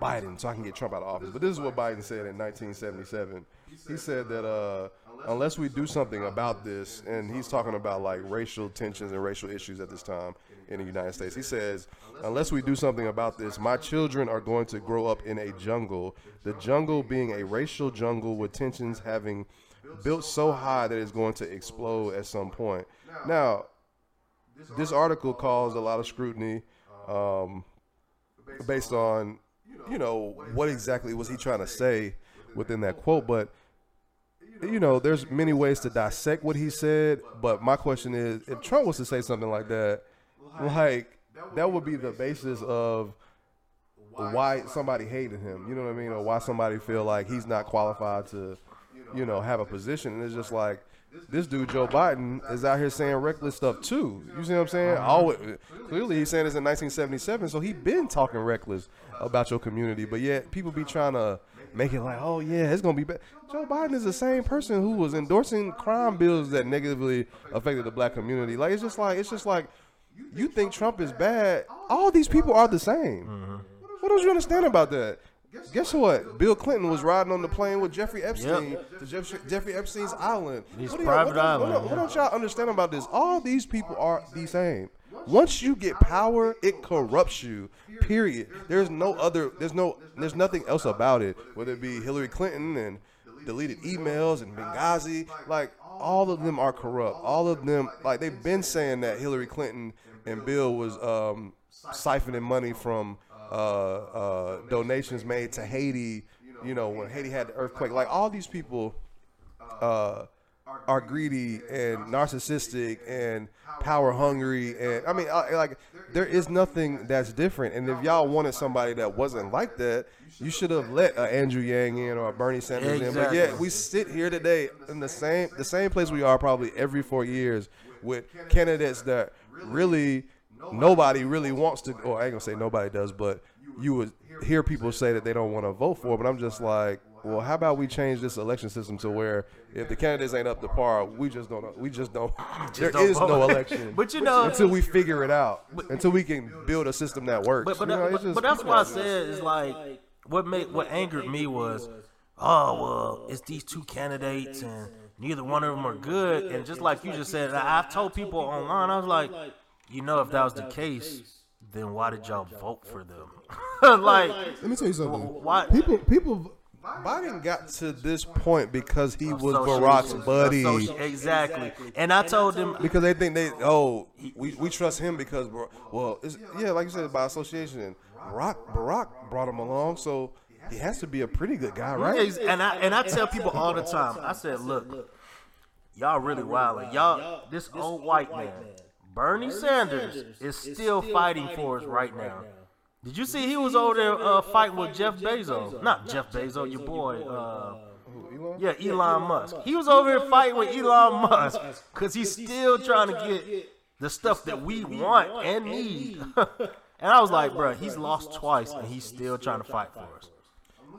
Biden so I can get Trump out of office." But this is what Biden said in 1977. He said that uh, unless we do something about this, and he's talking about like racial tensions and racial issues at this time in the United States. He says, unless we do something about this, my children are going to grow up in a jungle. The jungle being a racial jungle with tensions having built so high that it's going to explode at some point. Now, this article caused a lot of scrutiny um, based on, you know, what exactly was he trying to say within that quote. But you know, there's many ways to dissect what he said, but my question is, if Trump was to say something like that, like that would be the basis of why somebody hated him. You know what I mean, or why somebody feel like he's not qualified to, you know, have a position. And it's just like this dude Joe Biden is out here saying reckless stuff too. You see what I'm saying? Uh-huh. Always, clearly he's saying this in 1977, so he been talking reckless about your community, but yet people be trying to make it like, oh yeah, it's gonna be bad. Joe Biden is the same person who was endorsing crime bills that negatively affected the black community. Like it's just like it's just like you think Trump is bad. All these people are the same. Mm-hmm. What don't you understand about that? Guess what? Bill Clinton was riding on the plane with Jeffrey Epstein to Jeff- Jeffrey Epstein's island. What do private what island, what don't y'all understand about this? All these people are the same. Once you get power, it corrupts you. Period. There's no other. There's no. There's nothing else about it. Whether it be Hillary Clinton and deleted emails and Benghazi, like all of them are corrupt. All of them, like they've been saying that Hillary Clinton and Bill was um, siphoning money from uh, uh, donations made to Haiti. You know when Haiti had the earthquake. Like all these people uh, are greedy and narcissistic and power hungry and I mean I, like there is nothing that's different. And if y'all wanted somebody that wasn't like that you should have let a Andrew Yang in or a Bernie Sanders in. But yet we sit here today in the same the same place we are probably every four years with candidates that really nobody really wants to or I ain't gonna say nobody does but you would hear people say that they don't want to vote for but I'm just like well, how about we change this election system to where if the candidates ain't up to par, we just don't. We just don't. there don't is no election. But you know- until we figure it out, until we can build a system that works. But but, You know, but, just- but that's why I said is like what made what angered me was oh well, it's these two candidates and neither one of them are good. And just like you just said, I- I've told people online, I was like, you know, if that was the case, then why did y'all vote for them? like, Let me tell you something. why? People, people. Biden got to this point because he was Barack's buddy. exactly. And I told them, Because they think they oh we, we trust him because well it's, yeah like you said by association and Barack Barack brought him along so he has to be a pretty good guy right and I and I tell people all the time. I said, look, y'all really wildin'. Y'all, this old white man, Bernie Sanders, is still fighting for us right now. Did you see he was over there uh, fighting with Jeff Bezos? Not Jeff Bezos, your boy. Uh, yeah, Elon Musk. He was over here fighting with Elon Musk because he's still trying to get the stuff that we want and need. and I was like, bro, he's lost twice and he's still trying to fight for us.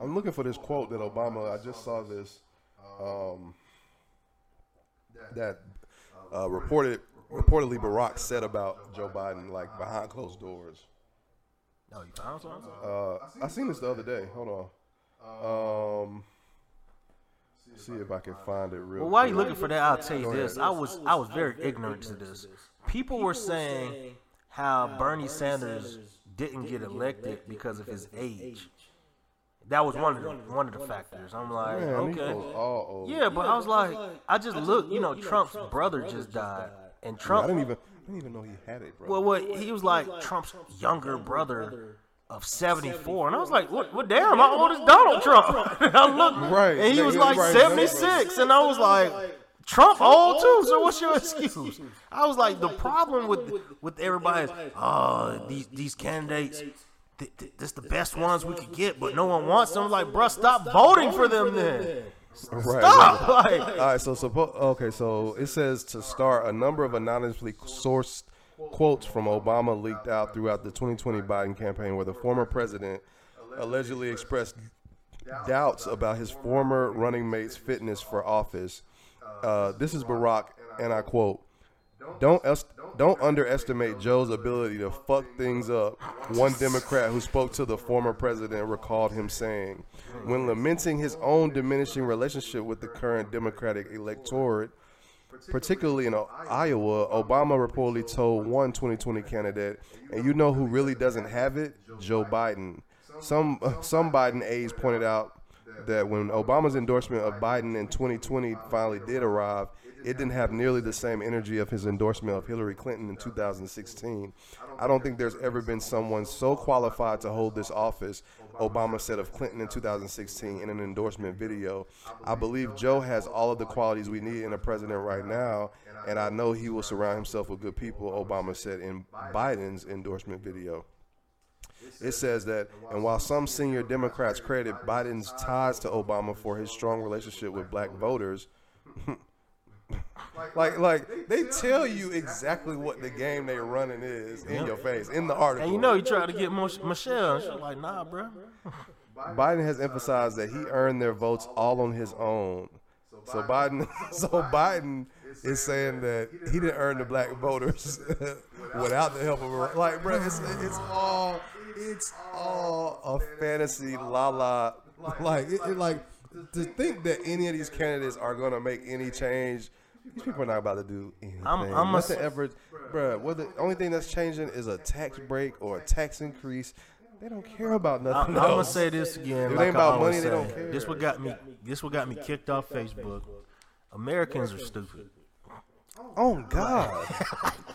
I'm looking for this quote that Obama I just saw this um, that uh, reported reportedly Barack said about Joe Biden like behind closed doors Oh, you found something? uh, I seen this the other day hold on um, see if I can find it real Well, while you quick. looking for that, I'll tell you this. I was I was very ignorant to this. People were saying how Bernie Sanders didn't get elected because of his age. That was one of the one of the factors. I'm like, okay, folks all old. yeah, but I was like, I just looked. You know, Trump's brother just died, and I Trump. didn't even I didn't even know he had it bro Well, what he was like Trump's younger brother of 74, and I was like, what? What? Damn, how old is Donald Trump? I looked, Right. and he was Yeah, like right. 76, and I was like, Trump old too. So what's your excuse? I was like, the problem with with everybody is, oh, these these candidates. th- th- This the best ones we could get, but no one wants them. Like, bruh, stop voting for them then. Right, Stop. Like, All right, so suppo- okay, so it says to start a number of anonymously sourced quotes from Obama leaked out throughout the 2020 Biden campaign, where the former president allegedly expressed doubts about his former running mate's fitness for office. Uh, this is Barack, and I quote. Don't est- don't underestimate Joe's ability to fuck things up. One Democrat who spoke to the former president recalled him saying, when lamenting his own diminishing relationship with the current Democratic electorate, particularly in Iowa, Obama reportedly told one 2020 candidate, and you know who really doesn't have it? Joe Biden. Some uh, some Biden aides pointed out that when Obama's endorsement of Biden in 2020 finally did arrive, it didn't have nearly the same energy of his endorsement of Hillary Clinton in 2016. I don't think there's ever been someone so qualified to hold this office, Obama said of Clinton in 2016 in an endorsement video. I believe Joe has all of the qualities we need in a president right now, and I know he will surround himself with good people, Obama said in Biden's endorsement video. It says that, and while some senior Democrats credit Biden's ties to Obama for his strong relationship with black voters, like like they tell you exactly what the game they're running is in your face in the article. and you know he tried to get Mich- Michelle, and she's like, nah, bruh. Biden has emphasized that he earned their votes all on his own. So Biden, so Biden is saying that he didn't earn the black voters without the help of a like, bro. It's it's all it's all a fantasy, la la. Like it, it- like to think that any of these candidates are gonna make any change. These people are not about to do anything. I'm- I'm a- Nothing ever, bro. What the only thing that's changing is a tax break or a tax increase. They don't care about nothing I'm gonna say this again. If it like ain't about money, they don't care. This what got me. This what got me kicked off Facebook. Americans are stupid. Oh God.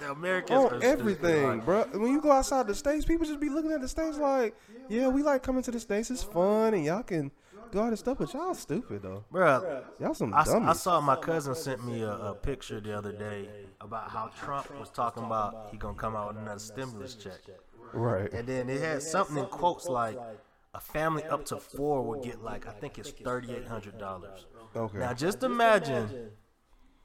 The Americans on everything, bro. When you go outside the states, people just be looking at the states like, yeah, we like coming to the states. It's fun, and y'all can do all this stuff. But y'all stupid though. bro. Y'all some I, dummies. I saw my cousin sent me a, a picture the other day about how Trump was talking about he gonna come out with another stimulus check, right. and then it had something in quotes like a family up to four would get like I think it's thirty eight hundred dollars. Okay. Now just imagine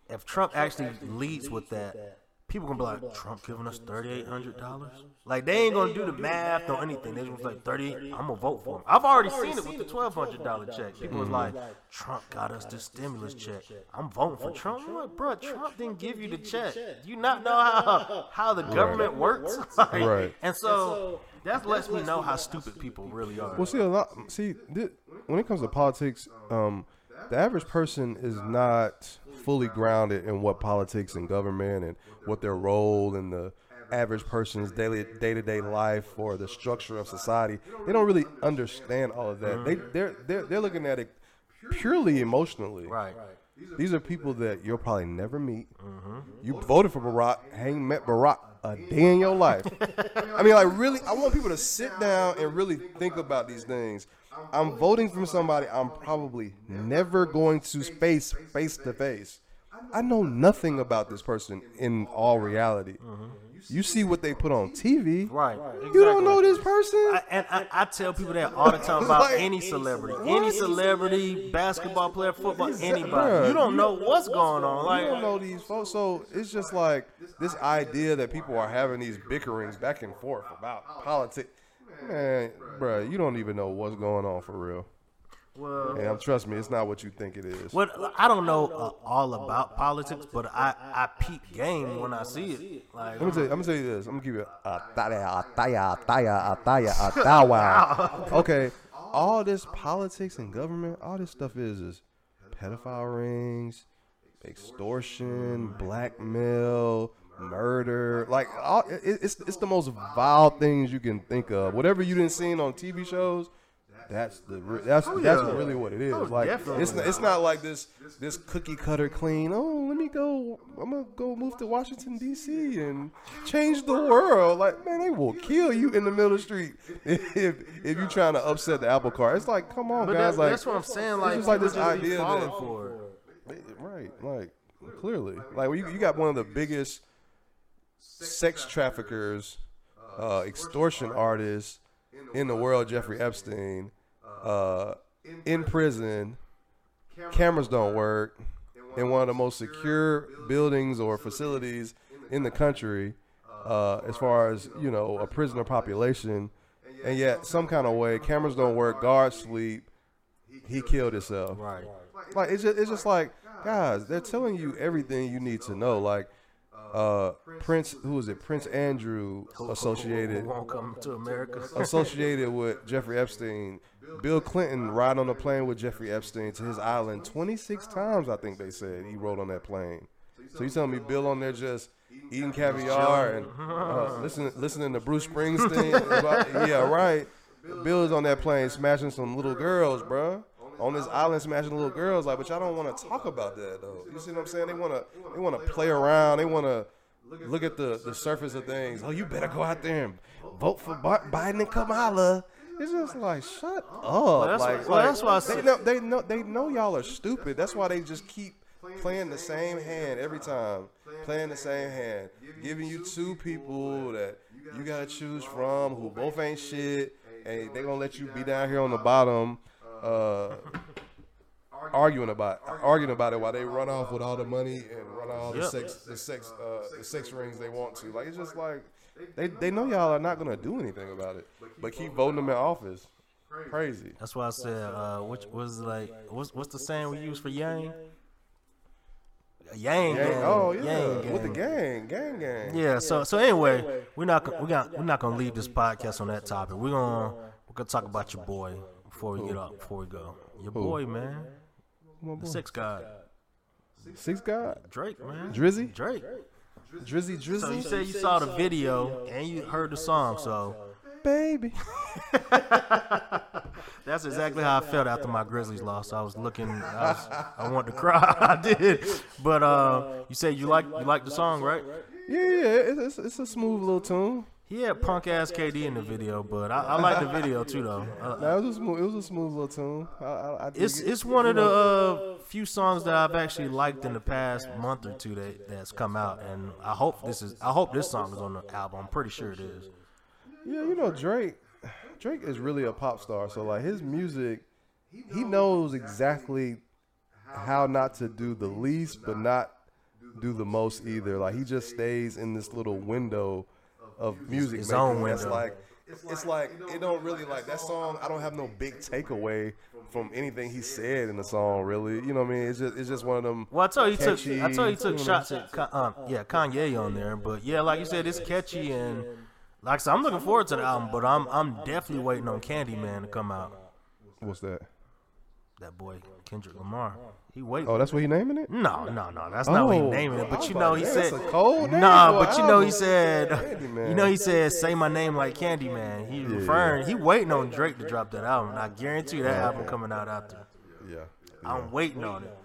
if Trump actually leads with that, people gonna be like, Trump giving us thirty eight hundred dollars. Like they ain't gonna do the math or anything. They just like thirty. I'm gonna vote for him. I've already seen it with the twelve hundred dollar check. People was like, Trump got us this stimulus check. I'm voting for Trump. I'm like, bro, Trump didn't give you the check. Do you not know how how the government works? Like, Right. And so that lets me know how stupid people really are. Well, see a lot. See, thi- when it comes to politics, um, the average person is not fully grounded in what politics and government and what their role in the average person's daily day to day life or the structure of society. They don't really understand all of that. They they're they're they're looking at it purely emotionally. Right. These are people that you'll probably never meet. Mm-hmm. You voted for Barack, hang met Barack a day in your life. I mean, like, really, I want people to sit down and really think about these things. I'm voting for somebody I'm probably never going to face face to face. I know nothing about this person in all reality. Mm-hmm. You see what they put on TV. Right. You don't know this person. I, and I, I tell people that all the time about Like- any celebrity, any celebrity, basketball player, football, anybody. You don't you- know what's going on. you Like, don't know these folks. So it's just like this idea that people are having these bickerings back and forth about politics. Man, bruh, you don't even know what's going on for real. Well, And trust me, it's not what you think it is. what I don't know uh, all about politics, but I I peep game when I see it. Like, Let me tell you, I'm gonna tell you this. I'm gonna give you a taya, a taya, a taya, a taya, a tawa. Okay, all this politics and government, all this stuff is is pedophile rings, extortion, blackmail, murder. Like all, it, it's it's the most vile things you can think of. Whatever you didn't see on TV shows. That's the re- that's that's yeah. really what it is. Oh, like definitely. it's not, it's not like this this cookie cutter clean. Oh, let me go. I'm gonna go move to Washington D.C. and change the world. Like man, they will kill you in the middle of the street if if you're trying to upset the apple cart. It's like come on, but guys. that, like that's what I'm saying. it's Like, just like this idea falling that- for it. right, like clearly, like you you got one of the biggest sex traffickers, uh, extortion artists in the world, Jeffrey Epstein, uh, in prison. Cameras don't work in one of the most secure buildings or facilities in the country, uh, as far as you know, a prisoner population. And yet, some kind of way, cameras don't work, guards sleep. He killed himself. Right. Like it's just, it's just like guys, they're telling you everything you need to know. Like uh, Prince, who is it? Prince Andrew associated Won't to America. associated with Jeffrey Epstein. Bill Clinton ride on a plane with Jeffrey Epstein to his island 26 times. I think they said he rode on that plane. So you telling me Bill on there just eating caviar and uh, listening listening to Bruce Springsteen? about, yeah, right. Bill is on that plane smashing some little girls, bruh. On this island smashing little girls, like, but y'all don't want to talk about that though. You see what I'm saying? They wanna they wanna play around. They wanna look at the the surface of things. Oh, you better go out there and vote for Biden and Kamala. It's just like shut up. that's like, well, that's why I they said- know they know they know y'all are stupid. That's why they just keep playing the same hand every time. Playing the same hand, giving you two people that you gotta choose from who both ain't shit, and they gonna let you be down here on the bottom, uh, arguing about arguing about it while they run off with all the money and run all the Yep. sex the sex uh, the sex rings they want to. Like it's just like they they know y'all are not gonna do anything about it, but keep voting them in office. Crazy. That's why I said, uh, which was like, what's what's the saying we use for Yang? Yang, Gang, gang. oh yeah, Yang with the gang. gang, gang, gang. Yeah. So so anyway, we're not we got we're not gonna leave this podcast on that topic. We're gonna we're gonna talk about your boy before we get up before we go. Your boy, man, My the six god Six God, Drake, man. Drizzy, Drake. Drizzy, Drizzy, So you said you saw the video and you heard the song, so baby. that's exactly how I felt after my Grizzlies loss. I was looking, I, was, I wanted to cry. I did, but uh, you said you like you like the song, right? Yeah, yeah, it's, it's, it's a smooth little tune. He had punk ass KD in the video, but I, I like the video too, though. Uh, Nah, it was a smooth, it was a smooth little tune. I, I, I it's it. it's one of the uh, few songs that I've actually liked in the past month or two that that's come out, and I hope this is I hope this song is on the album. I'm pretty sure it is. Yeah, you know Drake. Drake is really a pop star, so like his music, he knows exactly how not to do the least, but not do the most either. Like he just stays in this little window of music His making. own That's window. like it's like it don't really like that song. I don't have no big takeaway from anything he said in the song. Really, you know what I mean? It's just it's just one of them. Well, I told you he took. I told you took shots at um, yeah Kanye on there, but yeah, like you said, it's catchy and like I said, I'm looking forward to the album, but I'm I'm definitely waiting on Candyman to come out. What's that? That boy Kendrick Lamar, he waiting. Oh, that's what he naming it. No, no, no, that's not what he Oh, naming it. But you know, he said, a cold name nah, for but you know, he said, Candyman. you know, he said, say my name like Candyman. He referring, he waiting on Drake to drop that album. I guarantee you that album coming out after. Yeah. I'm waiting on it.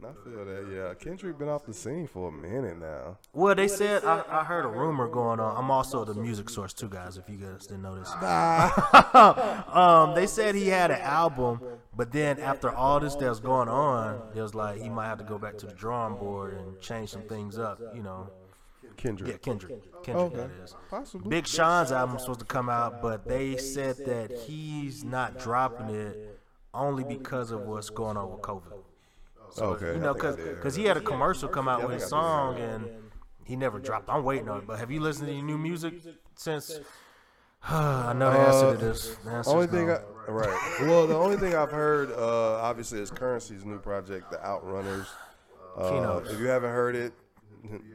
Yeah, I feel that. Yeah, Kendrick been off the scene for a minute now. Well, they said I, I heard a rumor going on. I'm also the music source too, guys. If you guys didn't know this, um, they said he had an album, but then after all this that's going on, it was like he might have to go back to the drawing board and change some things up. You know, Kendrick. yeah, Kendrick, Kendrick, Okay. that is. Possibly. Big Sean's album was supposed to come out, but they said that he's not dropping it only because of what's going on with COVID. Okay. You know, I think I because he had a commercial come out Yeah, with his think I song and he never dropped. I'm waiting on it. But have you listened to any new music since? I know the answer to this. The answer's Uh, Only thing, no. I, right? Well, the only thing I've heard, uh, obviously, is Currency's new project, The Outrunners. Uh, if you haven't heard it,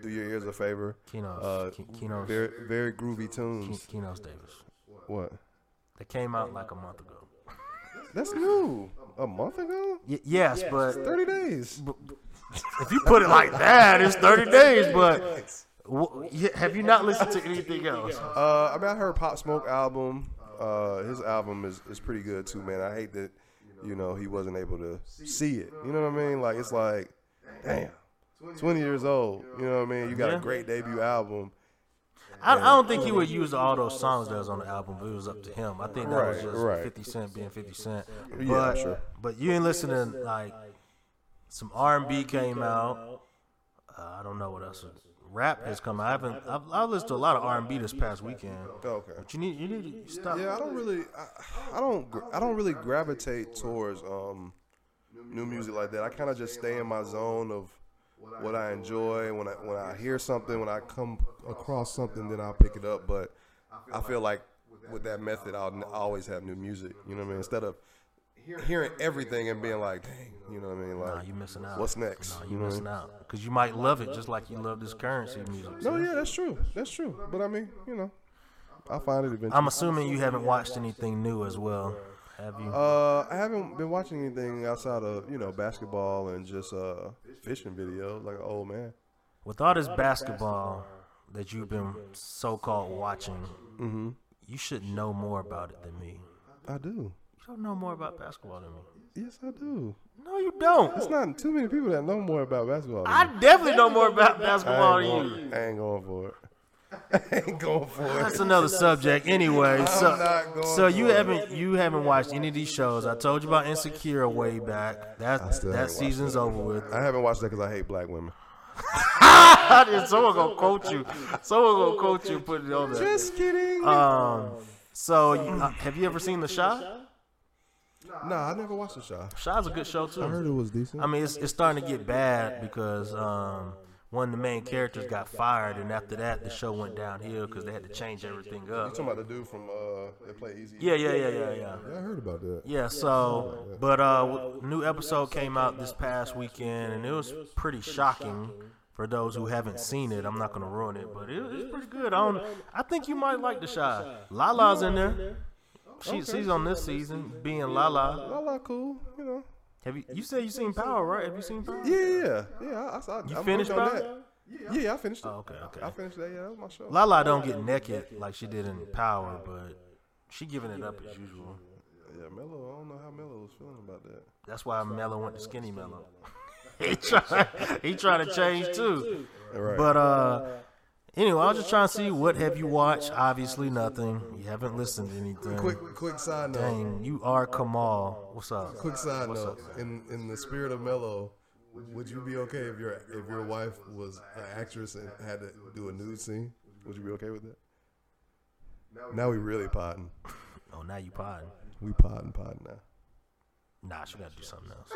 do your ears a favor. Keynotes, Uh, Key- Keynotes, Very, very groovy Key- tunes. Keynotes Davis. What? They came out like a month ago. That's new. A month ago? Y- yes, but Thirty days. if you put it like that, it's 30 days. But w- y- have you not listened to anything else? Uh, I mean, I heard Pop Smoke album. Uh, his album is, is pretty good too, man. I hate that, you know, he wasn't able to see it. You know what I mean? Like it's like, damn, twenty years old. You know what I mean? You got a great debut album. I, I don't think he would use all those songs that was on the album, but it was up to him. I think that was just right. 50 Cent being 50 Cent. Yeah, But, sure. but you ain't listening, like, some R&B came out. Uh, I don't know what else. Rap has come out. I haven't, I've, I've listened to a lot of R&B this past weekend. Okay. But you need, you need to stop. Yeah, I don't really, I, I don't, I don't really gravitate towards um, new music like that. I kind of just stay in my zone of what I enjoy. When I when I hear something, when I come across something, then I'll pick it up. But I feel like with that method, I'll n- always have new music. You know what I mean? Instead of hearing everything and being like, dang, you know what I mean? Nah, Like, you missing out. what's next? Nah, You you know missing out. Because you might love it just like you love this currency music. no, yeah, that's true. That's true. But I mean, you know, I'll find it eventually. I'm assuming you haven't watched anything new as well, have you? Uh, I haven't been watching anything outside of you know basketball and just uh fishing videos like an old man. With all this basketball that you've been so-called watching, Mm-hmm. you should know more about it than me. I do. You don't know more about basketball than me. Yes, I do. No, you don't. It's not too many people that know more about basketball. Than I definitely know more about basketball than you. I ain't going for it. I ain't going for it. That's another subject anyway. So, not going so you it. haven't you haven't watched any of these shows. I told you about Insecure way back. That that haven't season's over with. I haven't watched that because I hate black women. Someone gonna quote you. Someone gonna quote you. and Put it on there. Just kidding. Um. So, you, uh, have you ever seen The Chi? nah, I never watched the show. Chi's a good show too. I heard it was decent. I mean, it's, it's starting to get bad because um, one of the main characters got fired, and after that, the show went downhill because they had to change everything up. you up. talking about the dude from uh that play Eazy? Yeah, yeah, yeah, yeah, yeah. Yeah, I heard about that. Yeah, so, but uh, new episode came out this past weekend, and it was pretty shocking for those who haven't seen it. I'm not gonna ruin it, but it, it's pretty good. I don't, I think you might like the Chi. Lala's in there. She, she's on this season, being Lala. La la, cool. You know. Have you? You said you seen Power, right? Have you seen Power? Yeah, yeah, yeah. yeah I, I saw. You I'm finished on Power? that. Yeah, yeah, I finished it. Oh, okay, okay. I finished that. Yeah, that was my show. Lala don't get naked like she did in Power, but she giving it up as usual. Yeah, Melo. I don't know how Melo was feeling about that. That's why Melo went to Skinny Melo. he try, he trying to change too. Right. But uh, anyway, I was just trying to see what have you watched. Obviously, nothing. You haven't listened to anything. quick, quick side note. Dang, you are Kamal. What's up? Quick side note. In in the spirit of Melo, would you be okay if your if your wife was an actress and had to do a nude scene? Would you be okay with that? Now we really potting. Oh, now you potting. We potting, potting now. Nah, she gotta do something else.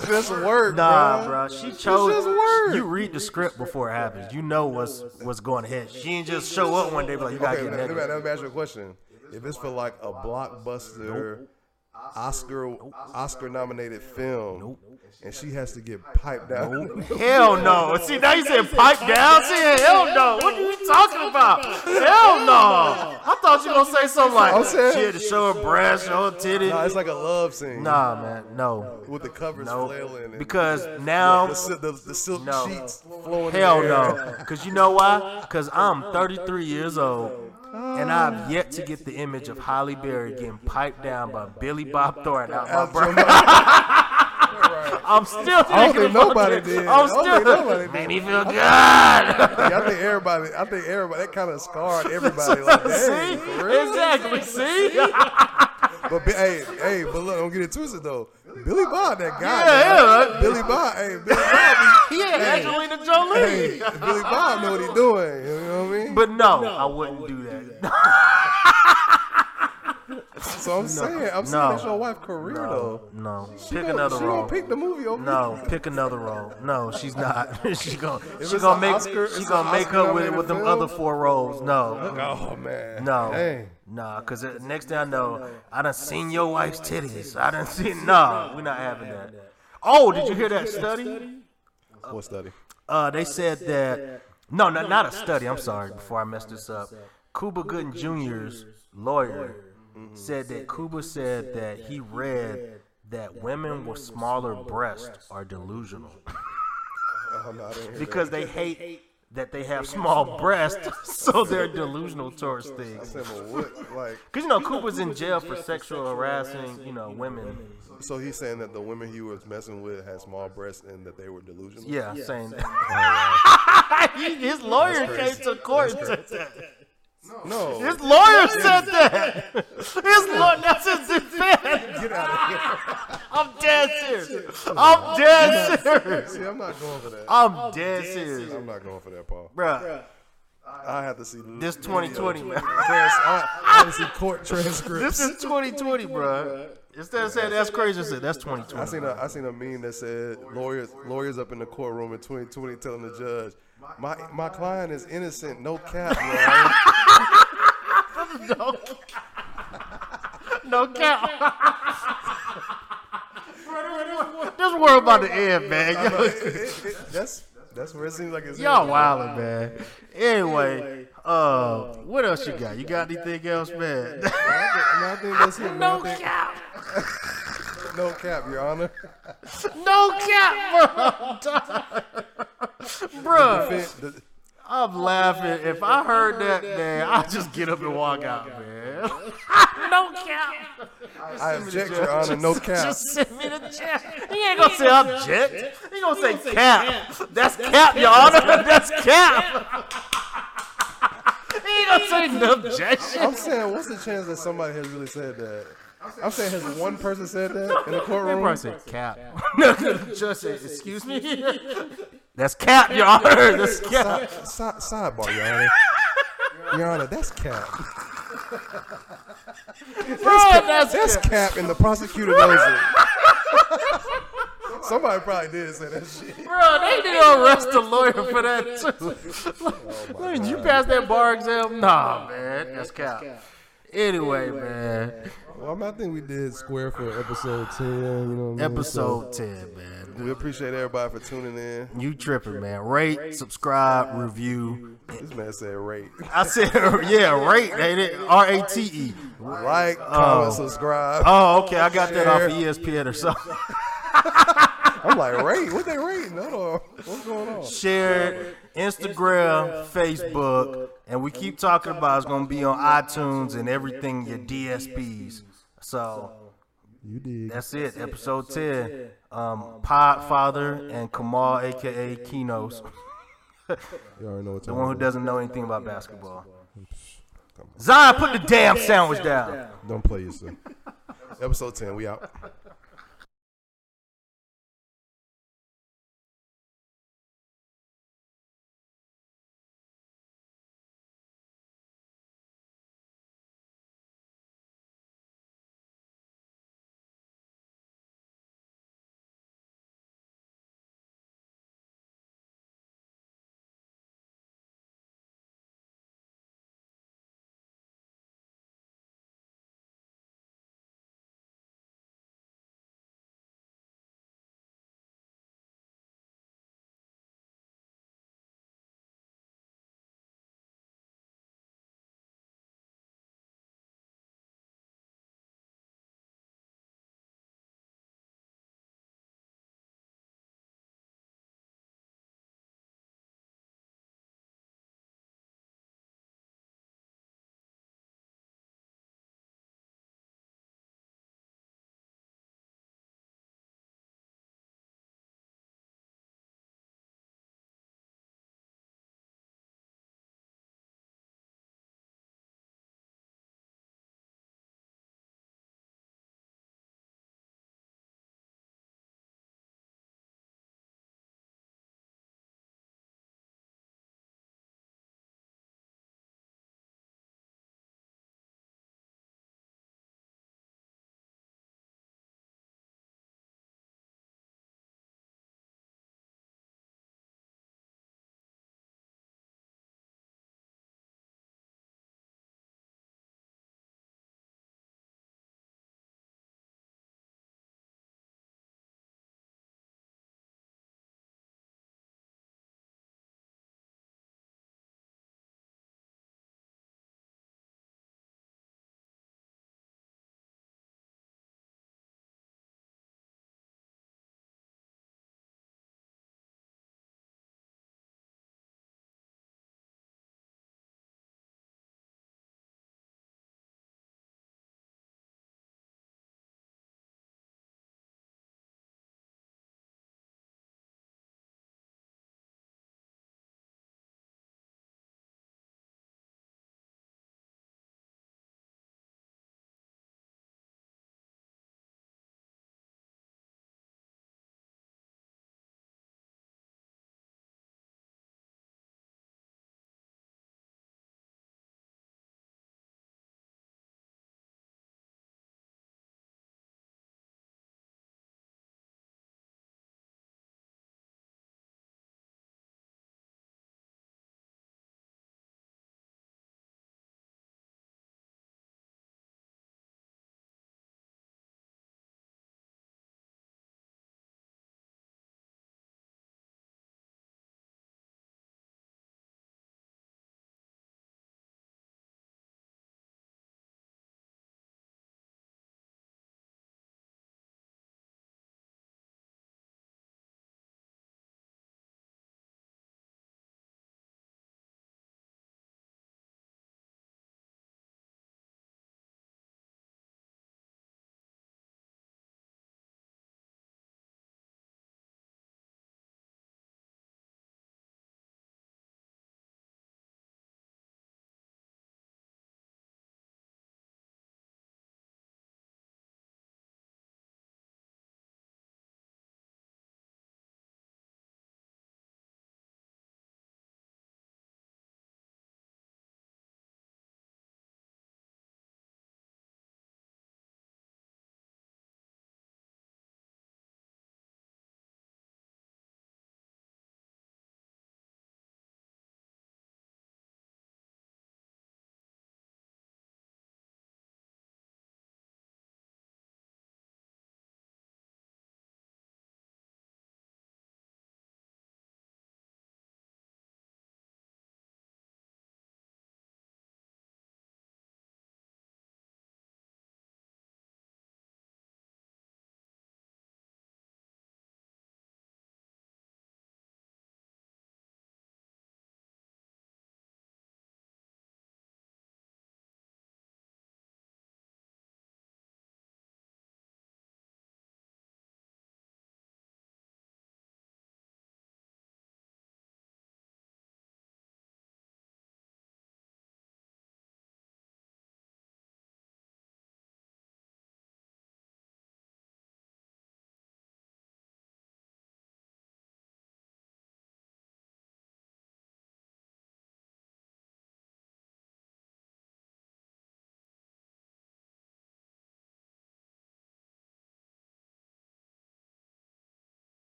It's just work, Nah, bruh. bro. She chose. just work. You read the script before it happens. You know what's what's going ahead. She ain't just show up one day, but like, you gotta Okay, get let me, naked. let me ask you a question. If it's for like a blockbuster, Oscar Oscar nominated film, and she has to get piped down, Hell no. See, now you said pipe down. See, hell no. What are you talking about? Hell no. I thought you were gonna say something like she had to show her breast, show her titty. nah, it's like a love scene. Nah, man, no. with the covers No. flailing, and Because now the, the, the silk No. sheets flowing. Hell in the air. no. Because you know why? Because I'm 33 years old. And oh, I've yet to get the image of Halle Berry getting piped down by Billy Bob Thornton out my Out brain. your mouth. I'm still I don't thinking think nobody did. I'm I don't still think nobody made did. me feel good. Yeah, I think everybody. I think everybody. That kind of scarred everybody. Like, dang, See? for real? Exactly. See? But hey, hey, but look, don't get it twisted though. Billy Bob, that guy. Yeah, man. yeah. Billy Bob. Hey, Billy Bob. be- Yeah, hey, Angelina Jolie. Hey, Billy Bob know what he doing. You know what I mean? But no, I wouldn't do that. So I'm saying, I'm saying no. that's your wife career though. No, She pick gonna- another she role. gonna pick the movie over. No, pick another role. No, she's not. she gonna If she it's gonna make Oscar- she it's gonna make her with Oscar-nominated with them other four roles. No, Oh man. no, Dang. nah. Cause it- next thing I know, I done seen your wife's titties. I done seen. Nah, we're not having that. Oh, did you hear that study? What study? Uh, they said that no, not not a study. I'm sorry. Before I messed this up, Cuba Gooding Jr.'s lawyer said that Cuba said that he read that women with smaller breasts are delusional Oh, no, I didn't hear because they hate that they have small breasts, so they're delusional towards things. that. Saying, well, what? Like, Cause you know Cuba's in jail for sexual harassing, you know, women. so he's saying that the women he was messing with had small breasts and that they were delusional. Yeah, saying that. Oh, his lawyer came to court and said that. No. His lawyer said that. His lawyer, that's his defense. Get out of here. I'm dead serious. I'm dead serious. See, I'm not going for that. I'm dead serious, I'm not going for that, Paul. bruh. I have to see This 2020, man. I, I have to see court transcripts. This is 2020, bruh. Instead of saying that's crazy, I said that's 2020. I seen a I seen a meme that said lawyers lawyers up in the courtroom in 2020 telling the judge, my my client is innocent, no cap, man. no, no cap. this world about to end, man. I it- it- it- that's that's where it seems like it's. Y'all wildin', man. Anyway, uh, what else you got? You got anything else, man? I think, I think that's it, man. no think- cap. no cap, Your Honor. No cap, bro. bro, I'm laughing. If I heard that, man, I'll just get up and walk out, man. no cap. I object, Your Honor. No cap. Just send me the check. He ain't gonna say object. He gonna say cap. That's cap, Your Honor. That's cap. He ain't gonna say no objection. I'm saying, what's the chance that somebody has really said that? I'm saying, has one person said that in the courtroom? Probably said cap. no, no, just say, excuse me. That's cap, Your Honor. That's cap. Side, side, sidebar, Your Honor. Your Honor, that's cap. Bro, that's That's cap. cap, and the prosecutor knows it. Somebody probably did say that shit. Bro, they need to arrest a lawyer for that oh too. Look, you passed that bar exam? Nah, man, that's cap. Anyway, man, Well, I, mean, I think we did square for episode 10. You know what I mean? episode ten, man. We appreciate everybody for tuning in. You tripping, man? Rate, subscribe, review. This man said rate. I said, yeah, rate, ain't it? R A T E. Like, oh. comment, subscribe. Oh, okay, I got that off of ESPN or something. I'm like, rate? What they rating? Hold on. What's going on? Share it, Instagram, Facebook, and we keep talking about it's gonna be on iTunes and everything your DSPs. So You did. that's it, episode ten. Um, Podfather and Kamal, aka Kinos, You already know what the one who doesn't know anything about basketball. Zion, put the damn sandwich down. Don't play yourself. episode 10, we out.